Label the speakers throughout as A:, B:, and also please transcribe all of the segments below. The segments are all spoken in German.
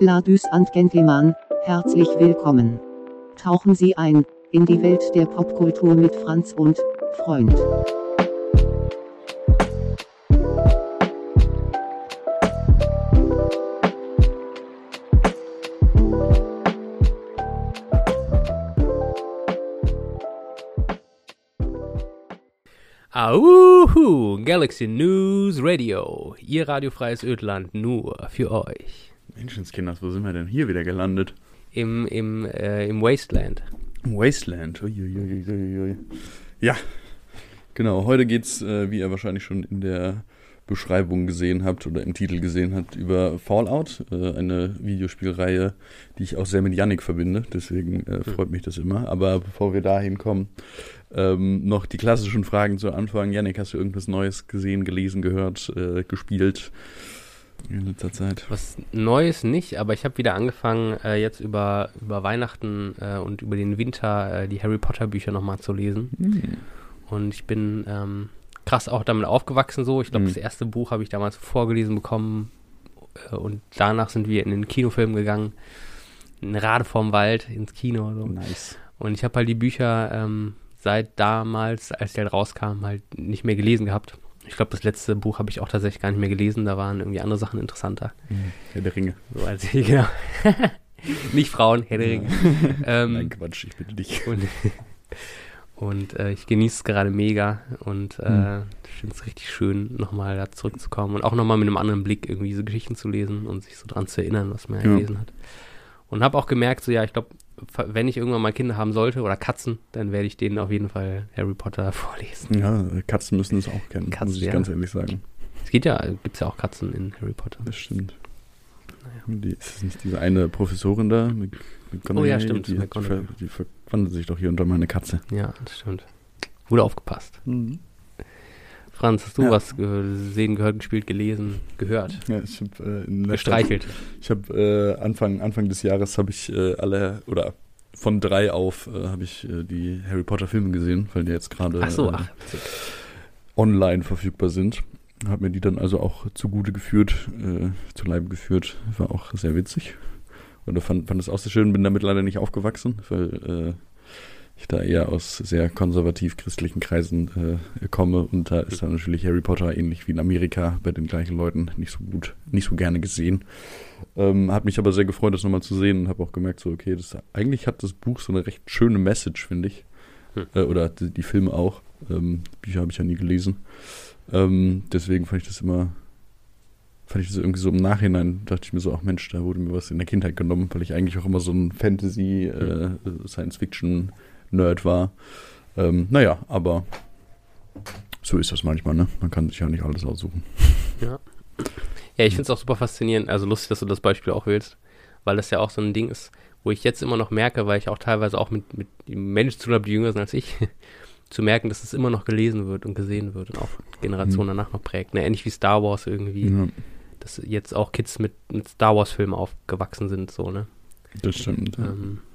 A: Ladies and Gentlemen, herzlich willkommen. Tauchen Sie ein in die Welt der Popkultur mit Franz und Freund.
B: Auhu, Galaxy News Radio, Ihr radiofreies Ödland nur für euch.
C: Menschenskinders, wo sind wir denn hier wieder gelandet?
B: Im, im, äh, im Wasteland.
C: Wasteland. Uiuiuiui. Ja, genau. Heute geht's, äh, wie ihr wahrscheinlich schon in der Beschreibung gesehen habt oder im Titel gesehen habt, über Fallout, äh, eine Videospielreihe, die ich auch sehr mit Yannick verbinde. Deswegen äh, freut mich das immer. Aber bevor wir dahin kommen, ähm, noch die klassischen Fragen zu Anfang. Yannick, hast du irgendwas Neues gesehen, gelesen, gehört, äh, gespielt in letzter Zeit?
B: Was Neues nicht, aber ich habe wieder angefangen, äh, jetzt über, über Weihnachten äh, und über den Winter äh, die Harry Potter Bücher nochmal zu lesen.
C: Hm.
B: Und ich bin ähm, krass auch damit aufgewachsen so. Ich glaube,
C: Mhm.
B: das erste Buch habe ich damals vorgelesen bekommen äh, und danach sind wir in den Kinofilm gegangen. In Rade vorm Wald, ins Kino. So.
C: Nice.
B: Und ich habe halt die Bücher ähm, seit damals, als die halt rauskamen, halt nicht mehr gelesen gehabt. Ich glaube, das letzte Buch habe ich auch tatsächlich gar nicht mehr gelesen. Da waren irgendwie andere Sachen interessanter.
C: Herr der Ringe.
B: So als ich, genau. nicht Frauen, Herr der Ringe. Ähm,
C: Nein, Quatsch, ich bitte dich.
B: und und äh, ich genieße es gerade mega und äh,
C: Hm.
B: finde es richtig schön, nochmal da zurückzukommen und auch nochmal mit einem anderen Blick irgendwie diese Geschichten zu lesen und sich so dran zu erinnern, was man. Ja. gelesen hat. Und habe auch gemerkt, so ja, ich glaube, wenn ich irgendwann mal Kinder haben sollte oder Katzen, dann werde ich denen auf jeden Fall Harry Potter vorlesen.
C: Ja, Katzen müssen es auch kennen,
B: Katzen,
C: muss ich
B: ja.
C: ganz ehrlich sagen.
B: Es geht ja, gibt es ja auch Katzen in Harry Potter.
C: Das stimmt. Die, ist es nicht diese eine Professorin da? Mc- McGonagall?
B: Oh ja, stimmt,
C: Die, die,
B: McGonagall.
C: ver, die verwandelt sich doch hier unter meine Katze.
B: Ja, das stimmt. Gut aufgepasst. Franz, hast du
C: Ja.
B: was gesehen, gehört, gespielt, gelesen, gehört,
C: Ja, ich habe äh,
B: gestreichelt?
C: Ich habe äh, Anfang Anfang des Jahres habe ich äh, alle oder von drei auf äh, habe ich äh, die Harry Potter Filme gesehen, weil die jetzt gerade
B: so,
C: äh, online verfügbar sind. Hab mir die dann also auch zugute geführt, äh, zu Leibe geführt. War auch sehr witzig. Und fand, fand es auch sehr schön, bin damit leider nicht aufgewachsen, weil ich da eher aus sehr konservativ-christlichen Kreisen äh, komme und da ist dann natürlich Harry Potter ähnlich wie in Amerika bei den gleichen Leuten nicht so gut, nicht so gerne gesehen. Ähm, hat mich aber sehr gefreut, das nochmal zu sehen und habe auch gemerkt, so okay, das eigentlich hat das Buch so eine recht schöne Message, finde ich.
B: Hm.
C: Äh, oder die, die Filme auch. Ähm, Bücher habe ich ja nie gelesen. Ähm, deswegen fand ich das immer, fand ich das irgendwie so im Nachhinein, dachte ich mir so, ach Mensch, da wurde mir was in der Kindheit genommen, weil ich eigentlich auch immer so ein Fantasy, äh, Science-Fiction-Nerd war. Ähm, naja, aber so ist das manchmal, ne? Man kann sich ja nicht alles aussuchen.
B: Ja. Ja, ich finde es auch super faszinierend, also lustig, dass du das Beispiel auch willst, weil das ja auch so ein Ding ist, wo ich jetzt immer noch merke, weil ich auch teilweise auch mit, mit Menschen zu tun habe, die jünger sind als ich, zu merken, dass es immer noch gelesen wird und gesehen wird und auch Generationen danach noch prägt. Ne? Ähnlich wie Star Wars irgendwie,
C: Ja,
B: dass jetzt auch Kids mit, mit Star Wars-Filmen aufgewachsen sind, so, ne?
C: das stimmt. Ja.
B: Ähm, naja.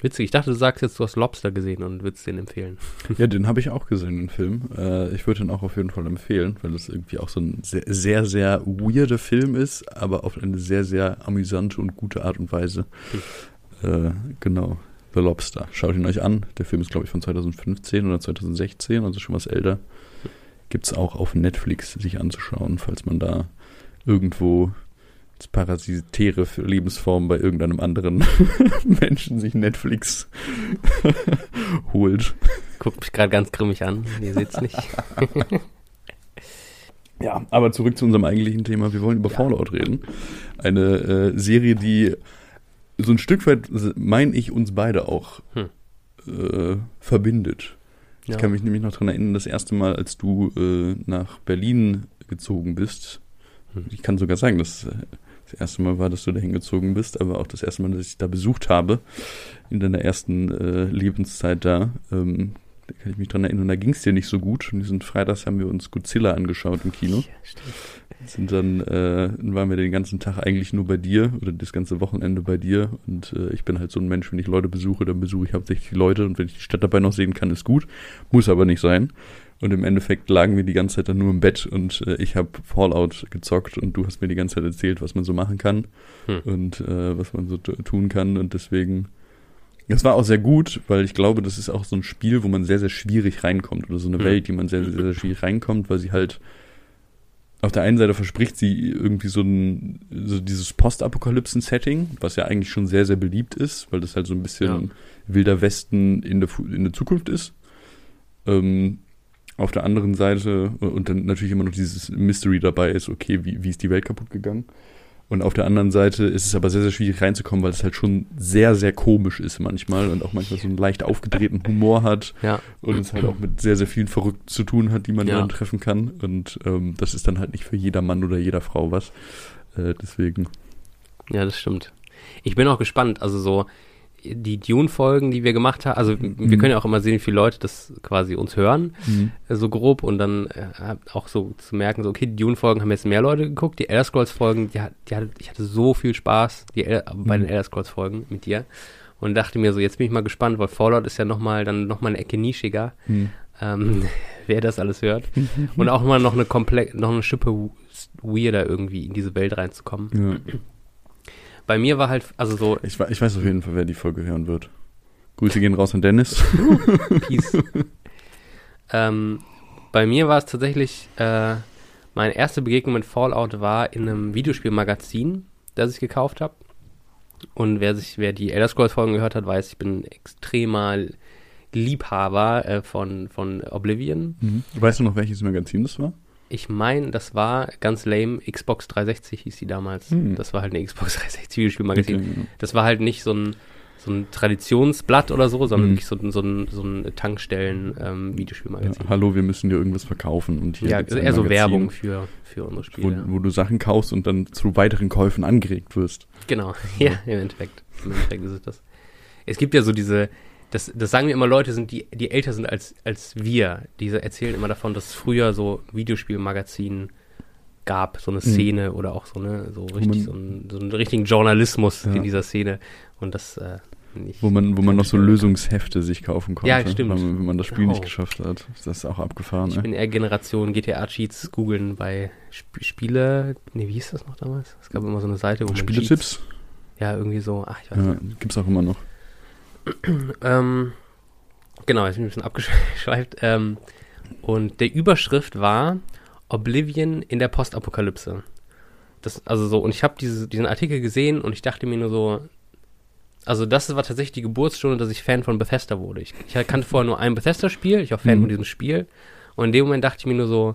B: Witzig, ich dachte, du sagst jetzt, du hast Lobster gesehen und würdest den empfehlen.
C: Ja, den habe ich auch gesehen, den Film. Äh, ich würde den auch auf jeden Fall empfehlen, weil das irgendwie auch so ein sehr, sehr, sehr weirder Film ist, aber auf eine sehr, sehr amüsante und gute Art und Weise. Äh, genau. The Lobster. Schaut ihn euch an. Der Film ist, glaube ich, von 2015 oder 2016, also schon was älter. Gibt es auch auf Netflix sich anzuschauen, falls man da irgendwo als parasitäre Lebensform bei irgendeinem anderen Menschen sich Netflix holt.
B: Guckt mich gerade ganz grimmig an, ihr seht's nicht.
C: Ja, aber zurück zu unserem eigentlichen Thema. Wir wollen über
B: Ja.
C: Fallout reden. Eine äh, Serie, die so ein Stück weit, meine ich, uns beide auch
B: Hm.
C: äh, verbindet. Ich
B: Ja.
C: kann mich nämlich noch daran erinnern, das erste Mal, als du äh, nach Berlin gezogen bist.
B: Hm.
C: Ich kann sogar sagen, dass äh, das erste Mal war, dass du dahin gezogen bist, aber auch das erste Mal, dass ich da besucht habe, in deiner ersten äh, Lebenszeit da. Ähm, da kann ich mich dran erinnern, da ging es dir nicht so gut. Und diesen Freitags haben wir uns Godzilla angeschaut im Kino.
B: Ja, stimmt.
C: Sind dann, äh, waren wir den ganzen Tag eigentlich nur bei dir oder das ganze Wochenende bei dir. Und äh, ich bin halt so ein Mensch, wenn ich Leute besuche, dann besuche ich hauptsächlich Leute und wenn ich die Stadt dabei noch sehen kann, ist gut. Muss aber nicht sein. Und im Endeffekt lagen wir die ganze Zeit dann nur im Bett und äh, ich habe Fallout gezockt und du hast mir die ganze Zeit erzählt, was man so machen kann
B: Hm.
C: und äh, was man so tun kann. Und deswegen, das war auch sehr gut, weil ich glaube, das ist auch so ein Spiel, wo man sehr, sehr schwierig reinkommt oder so eine
B: Hm.
C: Welt, die man sehr, sehr, sehr schwierig reinkommt, weil sie halt auf der einen Seite verspricht sie irgendwie so ein, so dieses Postapokalypsen-Setting, was ja eigentlich schon sehr, sehr beliebt ist, weil das halt so ein bisschen
B: Ja.
C: wilder Westen in der, in der Zukunft ist. Ähm, auf der anderen Seite, und dann natürlich immer noch dieses Mystery dabei ist, okay, wie, wie ist die Welt kaputt gegangen? Und auf der anderen Seite ist es aber sehr, sehr schwierig reinzukommen, weil es halt schon sehr, sehr komisch ist manchmal und auch manchmal so einen leicht aufgedrehten Humor hat
B: Ja,
C: und es halt auch mit sehr, sehr vielen Verrückten zu tun hat, die man
B: Ja.
C: dann treffen kann. Und ähm, das ist dann halt nicht für jeder Mann oder jeder Frau was. Äh, deswegen.
B: ja, das stimmt. Ich bin auch gespannt, also so die Dune-Folgen, die wir gemacht haben, also wir
C: Mhm.
B: können ja auch immer sehen, wie viele Leute das quasi uns hören, äh, so grob und dann äh, auch so zu merken, so okay, die Dune-Folgen haben jetzt mehr Leute geguckt, die Elder Scrolls-Folgen, die, hat- die hatte, ich hatte so viel Spaß die El bei
C: Mhm.
B: den Elder Scrolls-Folgen mit dir und dachte mir so, jetzt bin ich mal gespannt, weil Fallout ist ja nochmal dann nochmal eine Ecke nischiger,
C: Hm.
B: ähm, wer das alles hört und auch mal noch eine komplett, noch eine Schippe weirder irgendwie in diese Welt reinzukommen.
C: Ja.
B: Bei mir war halt, also so,
C: Ich, ich weiß auf jeden Fall, wer die Folge hören wird. Grüße gehen raus an Dennis.
B: Peace. ähm, bei mir war es tatsächlich, äh, meine erste Begegnung mit Fallout war in einem Videospielmagazin, das ich gekauft habe. Und wer sich, wer die Elder Scrolls Folgen gehört hat, weiß, ich bin extremer Liebhaber äh, von, von Oblivion.
C: Mhm. Weißt du noch, welches Magazin das war?
B: Ich meine, das war ganz lame, Xbox 360 hieß die damals.
C: Hm.
B: Das war halt eine Xbox 360 Videospielmagazin.
C: Okay,
B: Das war halt nicht so ein, so ein Traditionsblatt oder so, sondern
C: Mhm.
B: wirklich so, ein- so ein, so ein Tankstellen-Videospielmagazin.
C: Ja, hallo, wir müssen dir irgendwas verkaufen. Und hier
B: Ja, eher so
C: Magazin,
B: Werbung für, für unsere
C: Wo,
B: Spiele.
C: wo du Sachen kaufst und dann zu weiteren Käufen angeregt wirst.
B: Genau, ja, im Endeffekt. Im Endeffekt ist es das. Es gibt ja so diese, das, das sagen mir immer Leute, sind die, die älter sind als, als wir. Diese erzählen immer davon, dass es früher so Videospielmagazinen gab, so eine Szene oder auch so eine, so richtig,
C: Mhm.
B: so, einen, so einen richtigen Journalismus
C: Ja.
B: in dieser Szene. Und das, äh, nicht.
C: Wo man, wo man noch so Lösungshefte sich kaufen konnte.
B: Ja, stimmt.
C: Wenn man, das Spiel
B: Genau.
C: nicht geschafft hat. Das ist auch abgefahren.
B: Ich
C: ey.
B: bin eher Generation GTA-Cheats googeln bei Sp Spiele. Nee, wie hieß das noch damals? Es gab immer so eine Seite, wo
C: Spieletipps?
B: Ja, irgendwie so. Ach, ich weiß
C: Ja,
B: nicht.
C: gibt's auch immer noch.
B: Ähm, genau, jetzt bin ich ein bisschen abgeschweift. Ähm, und der Überschrift war Oblivion in der Postapokalypse. Das, also so, und ich habe diese, diesen Artikel gesehen und ich dachte mir nur so, also das war tatsächlich die Geburtsstunde, dass ich Fan von Bethesda wurde. Ich, ich kannte vorher nur ein Bethesda-Spiel, ich war Fan
C: Mhm.
B: von diesem Spiel. Und in dem Moment dachte ich mir nur so,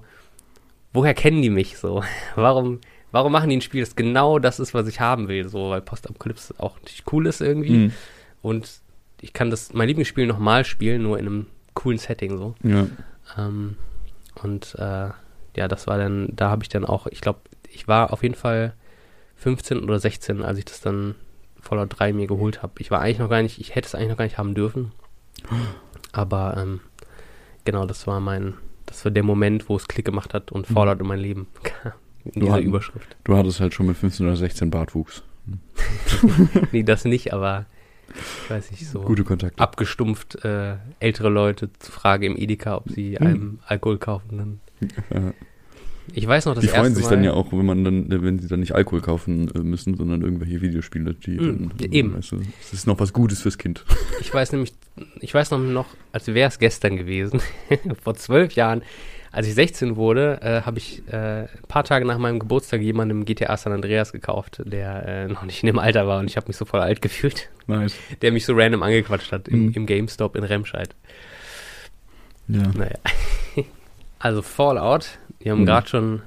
B: woher kennen die mich so? Warum, warum machen die ein Spiel, das genau das ist, was ich haben will? So, weil Postapokalypse auch natürlich cool ist irgendwie.
C: Mhm.
B: Und ich kann das, mein Lieblingsspiel nochmal spielen, nur in einem coolen Setting so.
C: Ja.
B: Ähm, und äh, ja, das war dann, da habe ich dann auch, ich glaube, ich war auf jeden Fall 15 oder 16, als ich das dann Fallout 3 mir geholt habe. Ich war eigentlich noch gar nicht, ich hätte es eigentlich noch gar nicht haben dürfen. Aber ähm, genau, das war mein, das war der Moment, wo es Klick gemacht hat und Fallout in mein Leben kam. In
C: Du
B: dieser
C: hatten-
B: Überschrift.
C: Du hattest halt schon mit 15 oder 16 Bartwuchs.
B: Nee, das nicht, aber ich weiß nicht, so.
C: Gute Kontakte.
B: abgestumpft äh, ältere Leute zu fragen im Edeka, ob sie
C: Hm.
B: einem Alkohol kaufen. Dann. Ich weiß noch, das
C: Die freuen sich
B: Mal,
C: dann ja auch, wenn man dann, wenn sie dann nicht Alkohol kaufen äh, müssen, sondern irgendwelche Videospiele, die
B: Mhm,
C: dann,
B: eben.
C: Weißt du, es ist noch was Gutes fürs Kind.
B: Ich weiß nämlich, ich weiß noch, noch als wäre es gestern gewesen, vor zwölf Jahren, als ich 16 wurde, äh, habe ich äh, ein paar Tage nach meinem Geburtstag jemandem GTA San Andreas gekauft, der äh, noch nicht in dem Alter war und ich habe mich so voll alt gefühlt,
C: Nice.
B: der mich so random angequatscht hat im,
C: Mhm.
B: im GameStop in Remscheid.
C: Ja.
B: Naja. Also Fallout, wir haben
C: Mhm.
B: gerade schon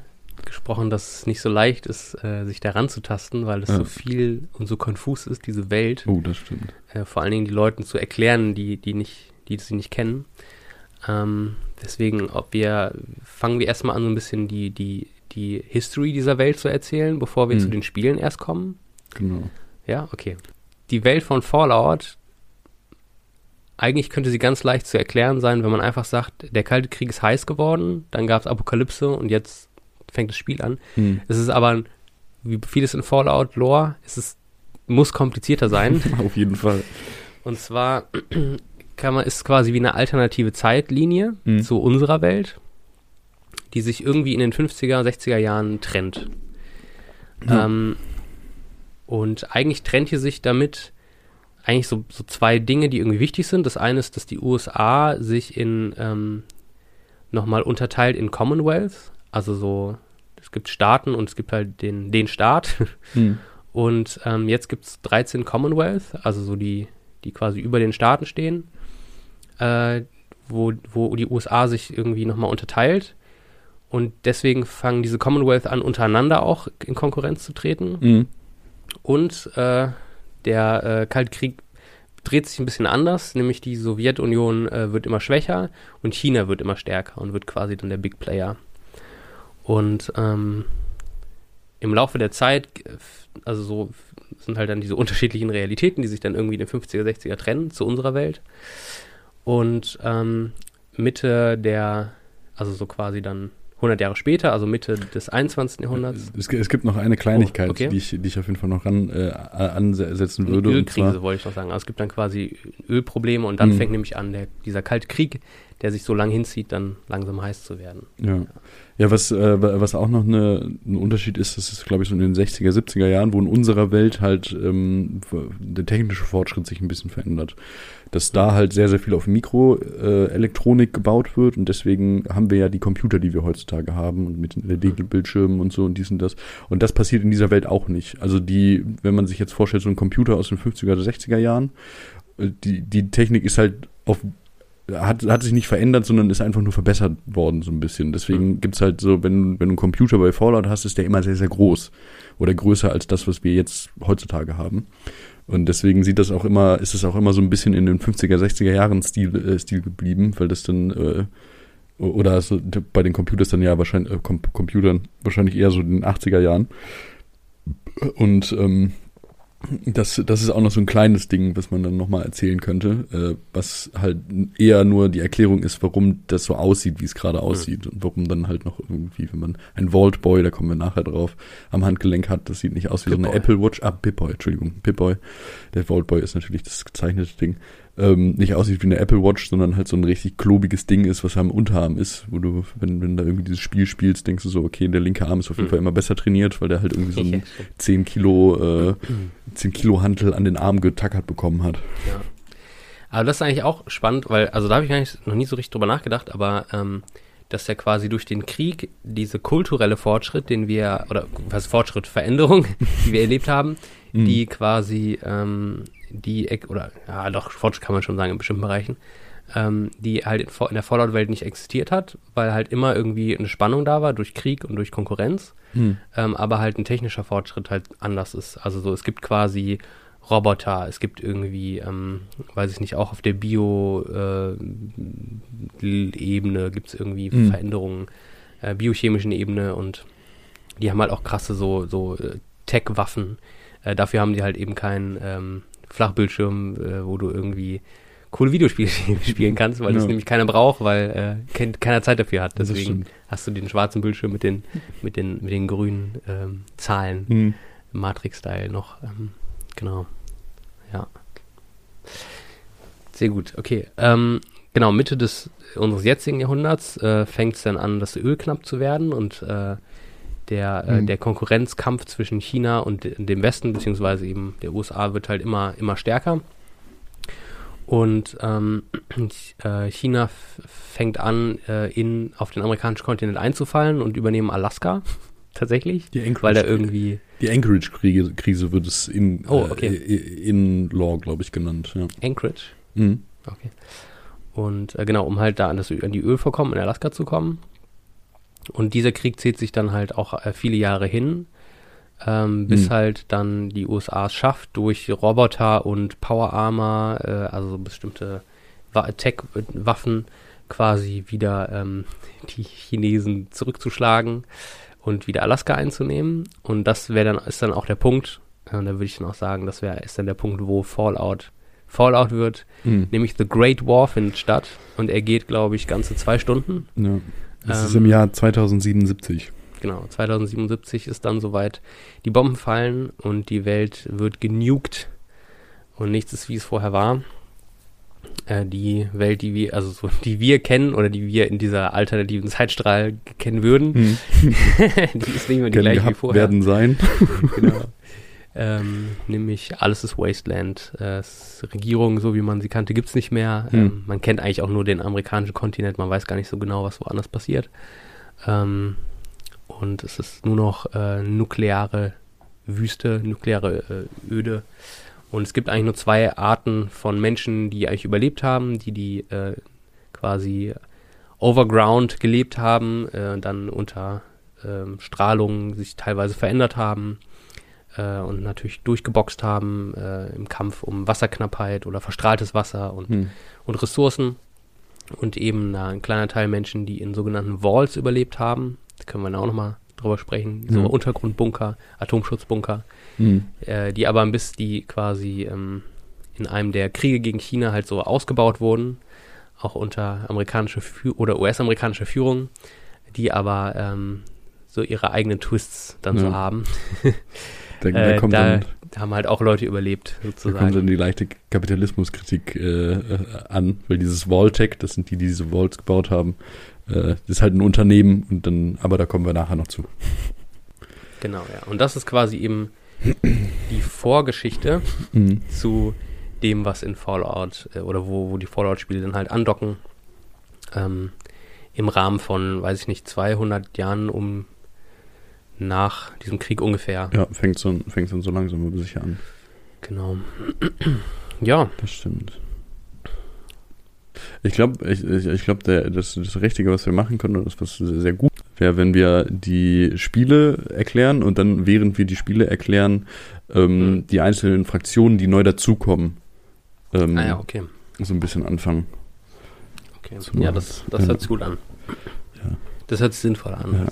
B: gesprochen, dass es nicht so leicht ist, äh, sich da ranzutasten, weil es
C: Ja.
B: so viel und so konfus ist, diese Welt.
C: Oh, das stimmt.
B: Äh, vor allen Dingen die Leuten zu erklären, die, die nicht, die sie nicht kennen. Ähm, deswegen, ob wir, fangen wir erstmal an, so ein bisschen die, die, die History dieser Welt zu erzählen, bevor wir
C: Mhm.
B: zu den Spielen erst kommen.
C: Genau.
B: Ja, okay. Die Welt von Fallout, eigentlich könnte sie ganz leicht zu erklären sein, wenn man einfach sagt, der Kalte Krieg ist heiß geworden, dann gab es Apokalypse und jetzt fängt das Spiel an.
C: Hm.
B: Es ist aber, wie vieles in Fallout-Lore, es ist, muss komplizierter sein.
C: Auf jeden Fall.
B: Und zwar kann man, ist quasi wie eine alternative Zeitlinie
C: Mhm.
B: zu unserer Welt, die sich irgendwie in den 50er, 60er Jahren trennt.
C: Ja.
B: Ähm, und eigentlich trennt hier sich damit eigentlich so, so zwei Dinge, die irgendwie wichtig sind. Das eine ist, dass die USA sich in ähm, nochmal unterteilt in Commonwealth, also so, es gibt Staaten und es gibt halt den, den Staat.
C: Mhm.
B: Und ähm, jetzt gibt es 13 Commonwealth, also so die, die quasi über den Staaten stehen, äh, wo, wo die USA sich irgendwie nochmal unterteilt. Und deswegen fangen diese Commonwealth an, untereinander auch in Konkurrenz zu treten.
C: Mhm.
B: Und äh, der äh, Kalte Krieg dreht sich ein bisschen anders, nämlich die Sowjetunion äh, wird immer schwächer und China wird immer stärker und wird quasi dann der Big Player. Und ähm, im Laufe der Zeit, also so sind halt dann diese unterschiedlichen Realitäten, die sich dann irgendwie in den 50er, 60er trennen zu unserer Welt. Und ähm, Mitte der, also so quasi dann 100 Jahre später, also Mitte des 21. Jahrhunderts,
C: Es, es gibt noch eine Kleinigkeit,
B: Oh, okay.
C: die, ich, die ich auf jeden Fall noch ran äh, ansetzen würde. und
B: Ölkrise,
C: zwar-
B: wollte ich noch sagen. Also es gibt dann quasi Ölprobleme und dann
C: Mhm.
B: fängt nämlich an, der, dieser kalte Krieg, der sich so lang hinzieht, dann langsam heiß zu werden.
C: Ja. Ja, was, äh, wa- was auch noch eine, ein Unterschied ist, das ist, glaube ich, so in den 60er, 70er Jahren, wo in unserer Welt halt ähm, der technische Fortschritt sich ein bisschen verändert. Dass da halt sehr, sehr viel auf Mikroelektronik äh, gebaut wird und deswegen haben wir ja die Computer, die wir heutzutage haben und mit den LED-Bildschirmen und so und dies und das. Und das passiert in dieser Welt auch nicht. Also die, wenn man sich jetzt vorstellt, so ein Computer aus den 50er oder 60er Jahren, äh, die, die Technik ist halt auf hat, hat sich nicht verändert, sondern ist einfach nur verbessert worden, so ein bisschen. Deswegen gibt's halt so, wenn, wenn du einen Computer bei Fallout hast, ist der immer sehr, sehr groß. Oder größer als das, was wir jetzt heutzutage haben. Und deswegen sieht das auch immer, ist es auch immer so ein bisschen in den 50er, 60er Jahren Stil, äh, Stil geblieben, weil das dann, äh, oder so, bei den Computers dann ja wahrscheinlich, äh, Com Computern wahrscheinlich eher so in den 80er Jahren. Und ähm, das, das ist auch noch so ein kleines Ding, was man dann nochmal erzählen könnte, äh, was halt eher nur die Erklärung ist, warum das so aussieht, wie es gerade aussieht und warum dann halt noch irgendwie, wenn man ein Vault Boy, da kommen wir nachher drauf, am Handgelenk hat, das sieht nicht aus wie so eine
B: Pip-Boy.
C: Apple Watch, ah, Pip-Boy, Entschuldigung, Pip-Boy, der Vault Boy ist natürlich das gezeichnete Ding, ähm, nicht aussieht wie eine Apple Watch, sondern halt so ein richtig klobiges Ding ist, was am Unterarm ist, wo du, wenn, wenn da irgendwie dieses Spiel spielst, denkst du so, okay, der linke Arm ist auf jeden
B: Mhm.
C: Fall immer besser trainiert, weil der halt irgendwie so
B: Ja,
C: ein 10 Kilo, äh, 10 Kilo Hantel an den Arm getackert bekommen hat.
B: Ja. Aber das ist eigentlich auch spannend, weil, also da habe ich eigentlich noch nie so richtig drüber nachgedacht, aber ähm, dass ja quasi durch den Krieg diese kulturelle Fortschritt, den wir, oder was Fortschritt, Veränderung, die wir erlebt haben,
C: Mhm.
B: die quasi, ähm, die, oder, ja doch, Fortschritt kann man schon sagen in bestimmten Bereichen, ähm, die halt in, in der Fallout-Welt nicht existiert hat, weil halt immer irgendwie eine Spannung da war durch Krieg und durch Konkurrenz
C: Mhm.
B: ähm, aber halt ein technischer Fortschritt halt anders ist. Also so, es gibt quasi Roboter, es gibt irgendwie, ähm, weiß ich nicht, auch auf der Bio-Ebene gibt es irgendwie
C: Mhm.
B: Veränderungen, äh, biochemischen Ebene und die haben halt auch krasse so, so äh, Tech-Waffen. Äh, dafür haben die halt eben keinen ähm, Flachbildschirm, äh, wo du irgendwie coole Videospiele spielen kannst, weil das
C: Ja.
B: nämlich keiner braucht, weil äh, kein, keiner Zeit dafür hat.
C: Das
B: Deswegen hast du den schwarzen Bildschirm mit den, mit den, mit den grünen ähm, Zahlen,
C: Mhm.
B: Matrix-Style noch. Ähm, genau. Ja. Sehr gut, okay. Ähm, genau, Mitte des unseres jetzigen Jahrhunderts äh, fängt es dann an, das Öl knapp zu werden und äh, der, äh,
C: Mhm.
B: der Konkurrenzkampf zwischen China und de- dem Westen, beziehungsweise eben der USA, wird halt immer, immer stärker. Und ähm, äh, China fängt an, äh, in, auf den amerikanischen Kontinent einzufallen und übernehmen Alaska tatsächlich,
C: Die
B: weil da
C: Anchorage,
B: irgendwie
C: die Anchorage-Krise Krise wird es in,
B: Oh, okay.
C: äh, in Law, glaube ich, genannt. Ja.
B: Anchorage
C: Mhm.
B: Okay. Und äh, genau, um halt da an, das, an die Ölvorkommen in Alaska zu kommen. Und dieser Krieg zieht sich dann halt auch äh, viele Jahre hin, ähm, bis
C: Hm.
B: halt dann die USA es schafft, durch Roboter und Power Armor, äh, also so bestimmte Wa Tech-Waffen, quasi wieder ähm, die Chinesen zurückzuschlagen und wieder Alaska einzunehmen. Und das wäre dann, ist dann auch der Punkt, äh, und da würde ich dann auch sagen, das wäre, ist dann der Punkt, wo Fallout Fallout wird,
C: Mhm.
B: nämlich The Great War findet statt und er geht, glaube ich, ganze zwei Stunden.
C: Ja. Das ist
B: Ähm,
C: im Jahr 2077.
B: Genau, 2077 ist dann soweit, die Bomben fallen und die Welt wird genukt und nichts ist, wie es vorher war. äh, die Welt, die wir, also so, die wir kennen oder die wir in dieser alternativen Zeitstrahl kennen würden,
C: Hm.
B: die ist nicht mehr die gleiche wie vorher.
C: werden sein.
B: genau. Ähm, nämlich alles ist Wasteland. Äh, es- Regierung, so wie man sie kannte, gibt's nicht mehr.
C: Hm.
B: Ähm, man kennt eigentlich auch nur den amerikanischen Kontinent, man weiß gar nicht so genau, was woanders passiert. Ähm, und es ist nur noch äh, nukleare Wüste, nukleare äh, Öde. Und es gibt eigentlich nur zwei Arten von Menschen, die eigentlich überlebt haben, die die äh, quasi overground gelebt haben, äh, dann unter ähm, Strahlung sich teilweise verändert haben äh, und natürlich durchgeboxt haben äh, im Kampf um Wasserknappheit oder verstrahltes Wasser und,
C: Hm.
B: und Ressourcen. Und eben na, ein kleiner Teil Menschen, die in sogenannten Walls überlebt haben. Da können wir dann auch nochmal drüber sprechen. So
C: Ja.
B: Untergrundbunker, Atomschutzbunker
C: Hm.
B: äh, die aber bis die quasi ähm, in einem der Kriege gegen China halt so ausgebaut wurden, auch unter amerikanischer Fü oder US-amerikanischer Führung, die aber ähm, so ihre eigenen Twists dann so
C: Ja.
B: haben.
C: Da, da,
B: Äh, da
C: dann,
B: haben halt auch Leute überlebt,
C: da kommt
B: sozusagen.
C: dann die leichte Kapitalismuskritik äh, äh, an, weil dieses Walltech, das sind die, die diese Walls gebaut haben, äh, das ist halt ein Unternehmen und dann, aber da kommen wir nachher noch zu.
B: Genau, ja. Und das ist quasi eben die Vorgeschichte
C: Mhm.
B: zu dem, was in Fallout äh, oder wo, wo die Fallout-Spiele dann halt andocken. Ähm, Im Rahmen von, weiß ich nicht, 200 Jahren um nach diesem Krieg ungefähr.
C: Ja, fängt so, fängt dann so langsam aber sicher an.
B: Genau. ja,
C: Das stimmt. Ich glaube, ich, ich, ich glaub, der- das, das Richtige, was wir machen können, und das, was sehr, sehr gut wäre, wenn wir die Spiele erklären und dann, während wir die Spiele erklären, ähm,
B: Mhm.
C: die einzelnen Fraktionen, die neu dazukommen, ähm,
B: ah ja, okay.
C: so ein bisschen anfangen.
B: okay. Ja, das, das
C: ja.
B: hört gut an.
C: Ja.
B: Das hört sinnvoll an.
C: Ja.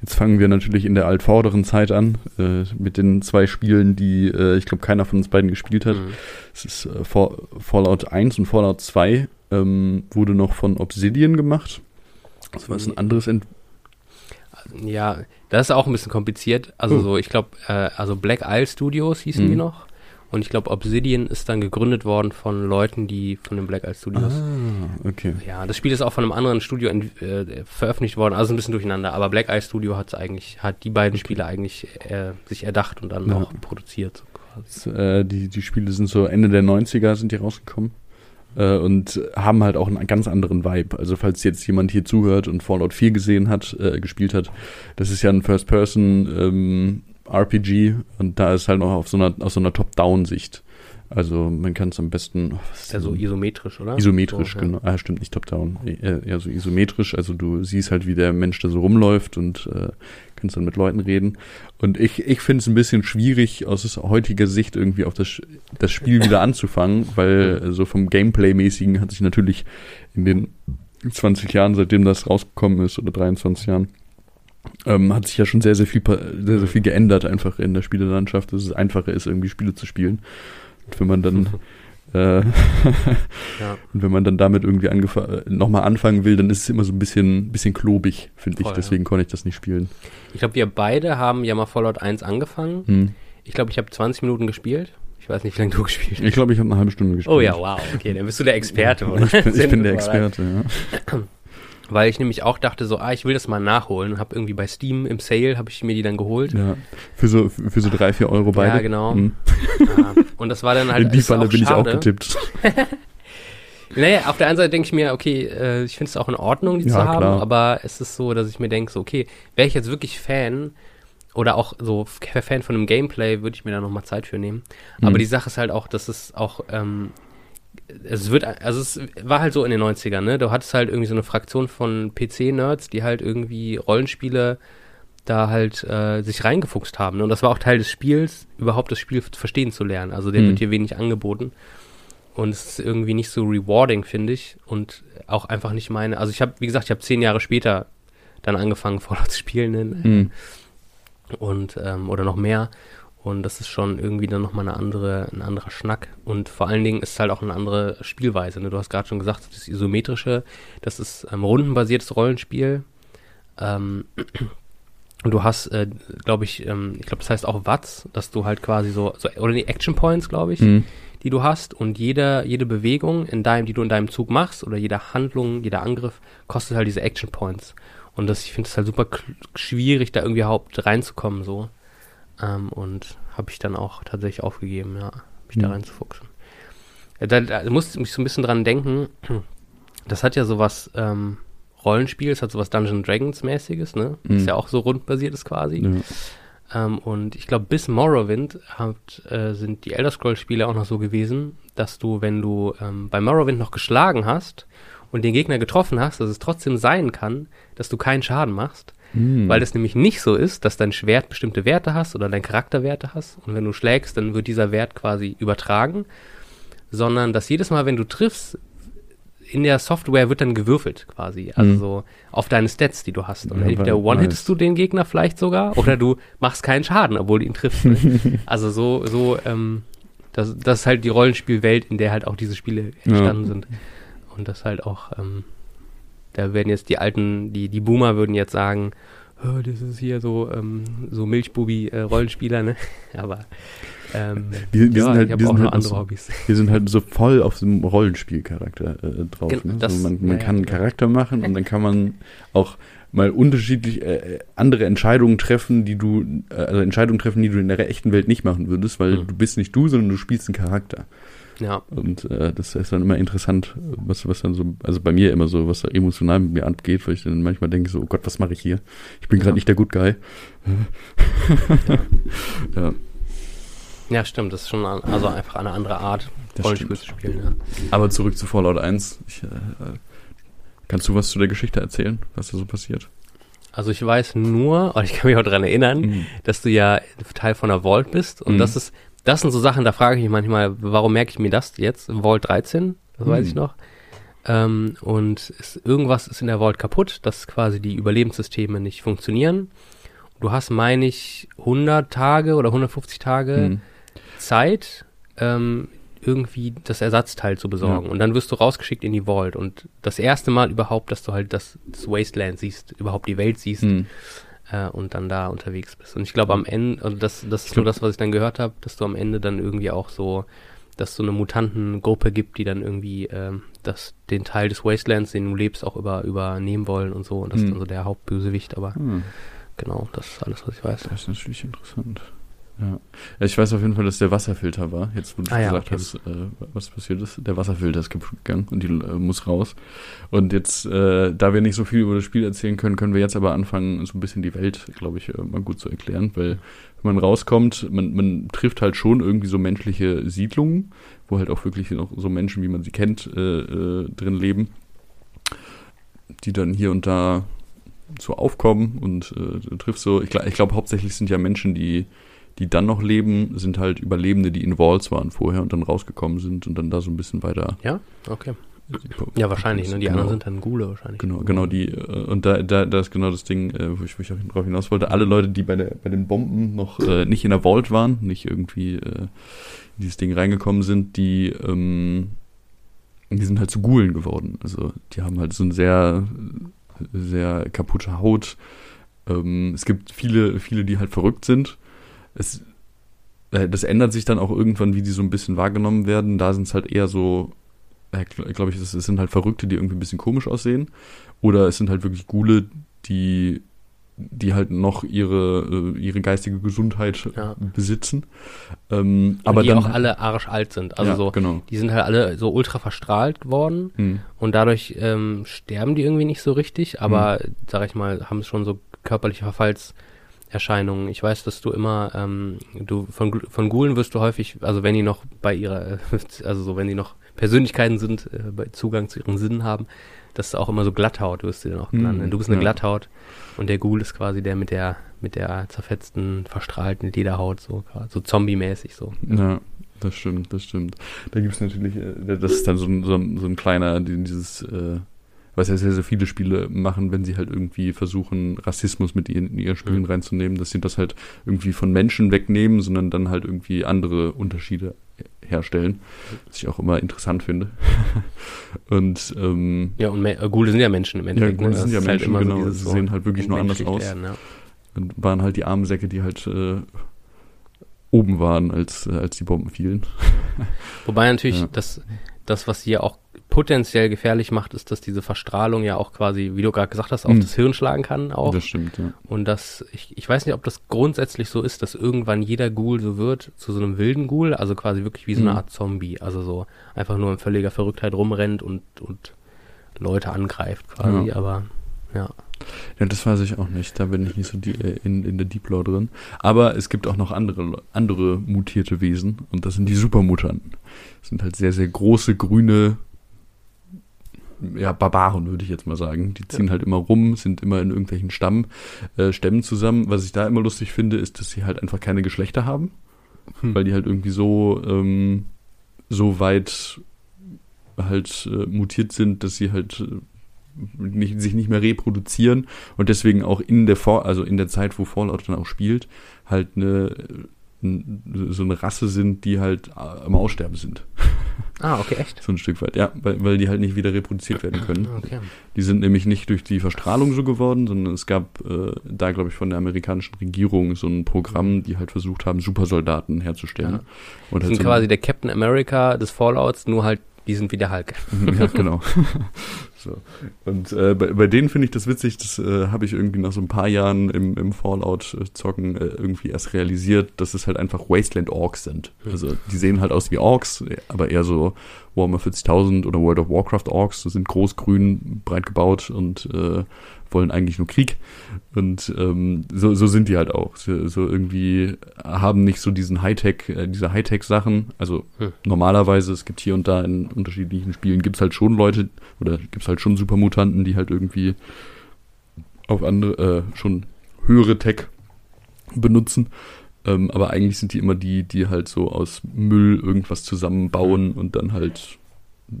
C: Jetzt fangen wir natürlich in der altvorderen Zeit an, äh, mit den zwei Spielen, die äh, ich glaube keiner von uns beiden gespielt hat.
B: Mhm.
C: Es ist äh, Fall- Fallout 1 und Fallout 2 ähm, wurde noch von Obsidian gemacht. Das war jetzt ein anderes Ent
B: Ja, das ist auch ein bisschen kompliziert. Also
C: Oh.
B: so, ich glaube, äh, also Black Isle Studios hießen
C: Mhm.
B: die noch. Und ich glaube, Obsidian ist dann gegründet worden von Leuten, die von den Black Isle Studios.
C: Ah, okay.
B: Ja, das Spiel ist auch von einem anderen Studio äh, veröffentlicht worden, also ein bisschen durcheinander. Aber Black Eye Studio hat eigentlich, hat die beiden Spiele eigentlich äh, sich erdacht und dann
C: Ja.
B: auch produziert. So
C: äh, die, die Spiele sind so Ende der 90er sind die rausgekommen. Äh, und haben halt auch einen ganz anderen Vibe. Also falls jetzt jemand hier zuhört und Fallout 4 gesehen hat, äh, gespielt hat, das ist ja ein First-Person ähm, RPG und da ist halt noch auf so einer, aus so einer Top-Down-Sicht. Also man kann es am besten oh,
B: Ist ja so isometrisch, oder?
C: Isometrisch,
B: so, ja.
C: genau. Ah, stimmt, nicht top-down. Eher, eher so isometrisch. Also du siehst halt, wie der Mensch da so rumläuft und äh, kannst dann mit Leuten reden. Und ich, ich finde es ein bisschen schwierig, aus heutiger Sicht irgendwie auf das, das Spiel wieder anzufangen, weil äh, so vom Gameplay-mäßigen hat sich natürlich in den 20 Jahren, seitdem das rausgekommen ist, oder 23 Jahren, ähm, hat sich ja schon sehr, sehr viel, sehr, sehr viel geändert einfach in der Spielelandschaft, dass es einfacher ist, irgendwie Spiele zu spielen. Und wenn man dann äh,
B: Ja.
C: und wenn man dann damit irgendwie äh, nochmal anfangen will, dann ist es immer so ein bisschen, bisschen klobig, finde ich. Deswegen konnte ich das nicht spielen.
B: Ich glaube, wir beide haben ja mal Fallout 1 angefangen.
C: Hm.
B: Ich glaube, ich habe 20 Minuten gespielt. Ich weiß nicht, wie lange du gespielt hast.
C: Ich glaube, ich habe eine halbe Stunde gespielt.
B: Oh ja, wow. Okay, dann bist du der Experte, oder?
C: Ich bin, ich bin der. Experte, ja.
B: Weil ich nämlich auch dachte so, ah, ich will das mal nachholen und habe irgendwie bei Steam im Sale, habe ich mir die dann geholt.
C: ja. Für so, für so drei, vier Euro beide.
B: Ja, genau.
C: Hm.
B: Ja. Und das war dann halt
C: In die Falle bin ich auch getippt.
B: Naja, auf der einen Seite denke ich mir, okay, äh, ich finde es auch in Ordnung, die
C: Ja,
B: zu haben,
C: klar.
B: aber es ist so, dass ich mir denke, so, okay, wäre ich jetzt wirklich Fan oder auch so Fan von einem Gameplay, würde ich mir da nochmal Zeit für nehmen. Aber
C: Mhm.
B: die Sache ist halt auch, dass es auch, ähm, es wird, also es war halt so in den 90ern, ne? Du hattest halt irgendwie so eine Fraktion von PC-Nerds, die halt irgendwie Rollenspiele da halt äh, sich reingefuchst haben. Ne? Und das war auch Teil des Spiels, überhaupt das Spiel verstehen zu lernen. Also der
C: Mhm.
B: wird dir wenig angeboten. Und es ist irgendwie nicht so rewarding, finde ich. Und auch einfach nicht meine. Also ich habe, wie gesagt, ich habe zehn Jahre später dann angefangen, Fallout zu spielen. Ne?
C: Hm.
B: Und, ähm, oder noch mehr. Und das ist schon irgendwie dann nochmal eine andere, ein anderer Schnack. Und vor allen Dingen ist es halt auch eine andere Spielweise. Ne? Du hast gerade schon gesagt, das isometrische, das ist ähm, rundenbasiertes Rollenspiel. Ähm, Und du hast, äh, glaube ich, ähm, ich glaube, das heißt auch Watts, dass du halt quasi so, so oder die Action Points, glaube ich,
C: Mhm.
B: die du hast und jede, jede Bewegung in deinem, die du in deinem Zug machst oder jede Handlung, jeder Angriff kostet halt diese Action Points. Und das, ich finde es halt super schwierig, da irgendwie überhaupt reinzukommen, so. Ähm, und habe ich dann auch tatsächlich aufgegeben, ja, mich da
C: Mhm.
B: reinzufuchsen. Äh, Da, da musste ich mich so ein bisschen dran denken, das hat ja sowas, ähm, Rollenspiel, es hat sowas Dungeons Dragons mäßiges, ne?
C: Mhm.
B: ja auch so rundbasiert ist quasi.
C: Ja.
B: Ähm, und ich glaube, bis Morrowind hat, äh, sind die Elder Scrolls-Spiele auch noch so gewesen, dass du, wenn du ähm, bei Morrowind noch geschlagen hast und den Gegner getroffen hast, dass es trotzdem sein kann, dass du keinen Schaden machst.
C: Mhm.
B: Weil es nämlich nicht so ist, dass dein Schwert bestimmte Werte hast oder dein Charakter Werte hast. Und wenn du schlägst, dann wird dieser Wert quasi übertragen. Sondern dass jedes Mal, wenn du triffst, in der Software wird dann gewürfelt quasi. Also
C: Mhm.
B: so auf deine Stats, die du hast. Und
C: Ja,
B: entweder one-hittest du den Gegner vielleicht sogar oder du machst keinen Schaden, obwohl du ihn triffst. Ne? also so, so, ähm, das, das ist halt die Rollenspielwelt, in der halt auch diese Spiele entstanden sind. Und das halt auch, ähm, da werden jetzt die alten, die, die Boomer würden jetzt sagen, oh, das ist hier so, ähm, so Milchbubi-Rollenspieler, ne? Aber ähm,
C: Wir- wir
B: ja,
C: sind halt-
B: ich
C: wir sind halt
B: andere
C: so-
B: Hobbys.
C: Wir sind halt so voll auf dem Rollenspielcharakter äh, drauf.
B: Gen-
C: Ne?
B: das-
C: so, man man
B: ja, ja,
C: kann einen
B: genau.
C: Charakter machen und dann kann man auch mal unterschiedlich äh, andere Entscheidungen treffen, die du, äh, also Entscheidungen treffen, die du in der echten Welt nicht machen würdest, weil
B: Mhm.
C: du bist nicht du, sondern du spielst einen Charakter.
B: Ja,
C: Und äh, das ist dann immer interessant, was, was dann so, also bei mir immer so, was da emotional mit mir abgeht, weil ich dann manchmal denke so, oh Gott, was mache ich hier? Ich bin
B: Ja.
C: gerade nicht der Good Guy. ja,
B: ja, stimmt. Das ist schon an, also einfach eine andere Art,
C: Das
B: Rollenspiel zu spielen. Ja.
C: aber zurück zu Fallout 1. Ich, äh, kannst du was zu der Geschichte erzählen, was da so passiert?
B: Also ich weiß nur, und ich kann mich auch daran erinnern,
C: Mhm.
B: dass du ja Teil von der Vault bist. Und
C: Mhm.
B: das ist, das sind so Sachen, da frage ich mich manchmal, warum merke ich mir das jetzt? Vault 13, das weiß
C: Mhm.
B: ich noch. Ähm, und es, irgendwas ist in der Vault kaputt, dass quasi die Überlebenssysteme nicht funktionieren. Du hast, meine ich, 100 Tage oder 150 Tage
C: Mhm.
B: Zeit, ähm, irgendwie das Ersatzteil zu besorgen.
C: Ja.
B: Und dann wirst du rausgeschickt in die Vault. Und das erste Mal überhaupt, dass du halt das, das Wasteland siehst, überhaupt die Welt siehst
C: Mhm.
B: Äh, und dann da unterwegs bist. Und ich glaube am Ende, also das, das ist nur das, was ich dann gehört habe, dass du am Ende dann irgendwie auch so, dass es so eine Mutantengruppe gibt, die dann irgendwie ähm, das, den Teil des Wastelands, den du lebst, auch über, übernehmen wollen und so. Und das ist
C: Mhm.
B: dann so der Hauptbösewicht, aber
C: Ah.
B: genau, das ist alles, was ich weiß.
C: Das ist natürlich interessant. Ja. ich weiß auf jeden Fall, dass der Wasserfilter war. Jetzt, wo du
B: Ah ja,
C: gesagt
B: okay.
C: hast, äh, was passiert ist. Der Wasserfilter ist kaputt gegangen und die äh, muss raus. Und jetzt, äh, da wir nicht so viel über das Spiel erzählen können, können wir jetzt aber anfangen, so ein bisschen die Welt, glaube ich, äh, mal gut zu erklären. Weil, wenn man rauskommt, man, man trifft halt schon irgendwie so menschliche Siedlungen, wo halt auch wirklich noch so Menschen, wie man sie kennt, äh, äh, drin leben, die dann hier und da so aufkommen und triffst so, ich, ich glaube hauptsächlich sind ja Menschen, die die dann noch leben, sind halt Überlebende, die in Walls waren vorher und dann rausgekommen sind und dann da so ein bisschen weiter.
B: Ja, okay. Ja, wahrscheinlich, ne? Die
C: genau,
B: anderen sind dann Gule wahrscheinlich.
C: Genau, genau die, äh, und da, da, da ist genau das Ding, äh, wo ich, wo ich auch drauf hinaus wollte. Alle Leute, die bei, der, bei den Bomben noch äh, nicht in der Vault waren, nicht irgendwie äh, in dieses Ding reingekommen sind, die, ähm, die sind halt zu Gulen geworden. Also die haben halt so ein sehr, sehr kaputte Haut. Ähm, es gibt viele, viele, die halt verrückt sind. Es, äh, das ändert sich dann auch irgendwann, wie die so ein bisschen wahrgenommen werden. Da sind es halt eher so, äh, glaube ich, es es sind halt Verrückte, die irgendwie ein bisschen komisch aussehen. Oder es sind halt wirklich Gule, die, die halt noch ihre, äh, ihre geistige Gesundheit
B: Ja.
C: besitzen. Ähm,
B: Aber die
C: dann,
B: auch alle arisch alt sind. Also
C: ja,
B: so,
C: genau.
B: die sind halt alle so ultra verstrahlt worden.
C: Hm.
B: Und dadurch ähm, sterben die irgendwie nicht so richtig, aber, sag ich mal, haben schon so körperliche Verfallserscheinungen. Ich weiß, dass du immer, ähm, du von, von Gulen wirst du häufig, also wenn die noch bei ihrer, also so, wenn die noch Persönlichkeiten sind, äh, bei Zugang zu ihren Sinnen haben, dass du auch immer so Glatthaut wirst du dann auch genannt.
C: Mhm,
B: du bist eine
C: ja.
B: Glatthaut und der Ghoul ist quasi der mit der, mit der zerfetzten, verstrahlten Lederhaut, so, so zombie-mäßig so.
C: Ja, das stimmt, das stimmt. Da gibt es natürlich, äh, das ist dann so ein, so ein, so ein kleiner, die- dieses, äh, was ja sehr, sehr viele Spiele machen, wenn sie halt irgendwie versuchen, Rassismus mit in, in ihre Spielen
B: Mhm.
C: reinzunehmen, dass sie das halt irgendwie von Menschen wegnehmen, sondern dann halt irgendwie andere Unterschiede herstellen, was ich auch immer interessant finde. Und ähm,
B: Ja, und äh, sind ja Menschen im Endeffekt.
C: Ghule
B: ne? Das
C: sind ja
B: ist
C: Menschen,
B: immer
C: genau.
B: dieses
C: Sie sehen halt wirklich nur anders aus.
B: Werden, ja.
C: Und waren halt die armen Säcke, die halt äh, oben waren, als, äh, als die Bomben fielen.
B: Wobei natürlich
C: Ja.
B: das, das, was hier auch potenziell gefährlich macht, ist, dass diese Verstrahlung ja auch quasi, wie du gerade gesagt hast, auf
C: Mhm.
B: das Hirn schlagen kann auch.
C: Das stimmt, ja.
B: Und das, ich, ich weiß nicht, ob das grundsätzlich so ist, dass irgendwann jeder Ghoul so wird, zu so einem wilden Ghoul, also quasi wirklich wie so eine
C: Mhm.
B: Art Zombie, also so einfach nur in völliger Verrücktheit rumrennt und, und Leute angreift quasi,
C: Ja.
B: aber ja.
C: Ja, das weiß ich auch nicht. Da bin ich nicht so die, äh, in, in der Deep Lore drin. Aber es gibt auch noch andere, andere mutierte Wesen und das sind die Supermutanten. Das sind halt sehr, sehr große, grüne, ja, Barbaren, würde ich jetzt mal sagen. Die ziehen halt immer rum, sind immer in irgendwelchen Stamm, äh, Stämmen zusammen. Was ich da immer lustig finde, ist, dass sie halt einfach keine Geschlechter haben.
B: Hm.
C: Weil die halt irgendwie so, ähm, so weit halt äh, mutiert sind, dass sie halt äh, nicht, sich nicht mehr reproduzieren und deswegen auch in der Vor also in der Zeit, wo Fallout dann auch spielt, halt eine so eine Rasse sind, die halt äh, am Aussterben sind.
B: Ah, okay, echt?
C: So ein Stück weit, ja, weil, weil die halt nicht wieder reproduziert werden können.
B: Okay.
C: Die sind nämlich nicht durch die Verstrahlung so geworden, sondern es gab äh, da, glaube ich, von der amerikanischen Regierung so ein Programm, die halt versucht haben, Supersoldaten herzustellen.
B: Ja.
C: Und
B: Die
C: halt
B: sind
C: so
B: quasi der Captain America des Fallouts, nur halt, die sind wie der Hulk.
C: ja, genau. so. Und äh, bei, bei denen finde ich das witzig, das äh, habe ich irgendwie nach so ein paar Jahren im, im Fallout-Zocken äh, irgendwie erst realisiert, dass es halt einfach Wasteland-Orks sind. Also die sehen halt aus wie Orks, aber eher so Warhammer 40.000 oder World of Warcraft-Orks. Sind groß, grün, breit gebaut und äh, wollen eigentlich nur Krieg. Und ähm, so, so sind die halt auch. So, so irgendwie haben nicht so diesen Hightech, äh, diese Hightech-Sachen. Also
B: Hm.
C: normalerweise, es gibt hier und da in unterschiedlichen Spielen, gibt's halt schon Leute oder gibt's halt schon Supermutanten, die halt irgendwie auf andere, äh, schon höhere Tech benutzen. Ähm, aber eigentlich sind die immer die, die halt so aus Müll irgendwas zusammenbauen und dann halt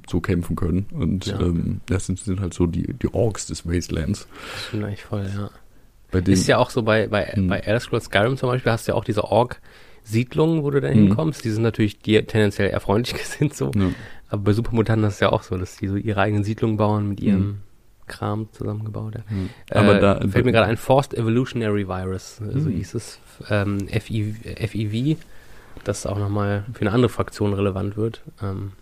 C: so kämpfen können. Und
B: Ja.
C: ähm, das sind, sind halt so die, die Orks des Wastelands.
B: Das stimmt eigentlich voll, ja.
C: Bei denen,
B: Ist ja auch so bei, bei,
C: Hm.
B: bei Elder Scrolls Skyrim zum Beispiel, hast du ja auch diese Ork-Siedlungen, wo du da
C: Hm.
B: hinkommst. Die sind natürlich dir tendenziell eher freundlich gesinnt so.
C: ja,
B: Aber bei Supermutanten ist es ja auch so, dass die so ihre eigenen Siedlungen bauen mit ihrem
C: Hm.
B: Kram zusammengebaut. Ja.
C: Aber
B: äh,
C: da
B: fällt mir gerade ein Forced Evolutionary Virus, so
C: Hm.
B: hieß es, ähm, FIV, das auch nochmal für eine andere Fraktion relevant wird. Ähm,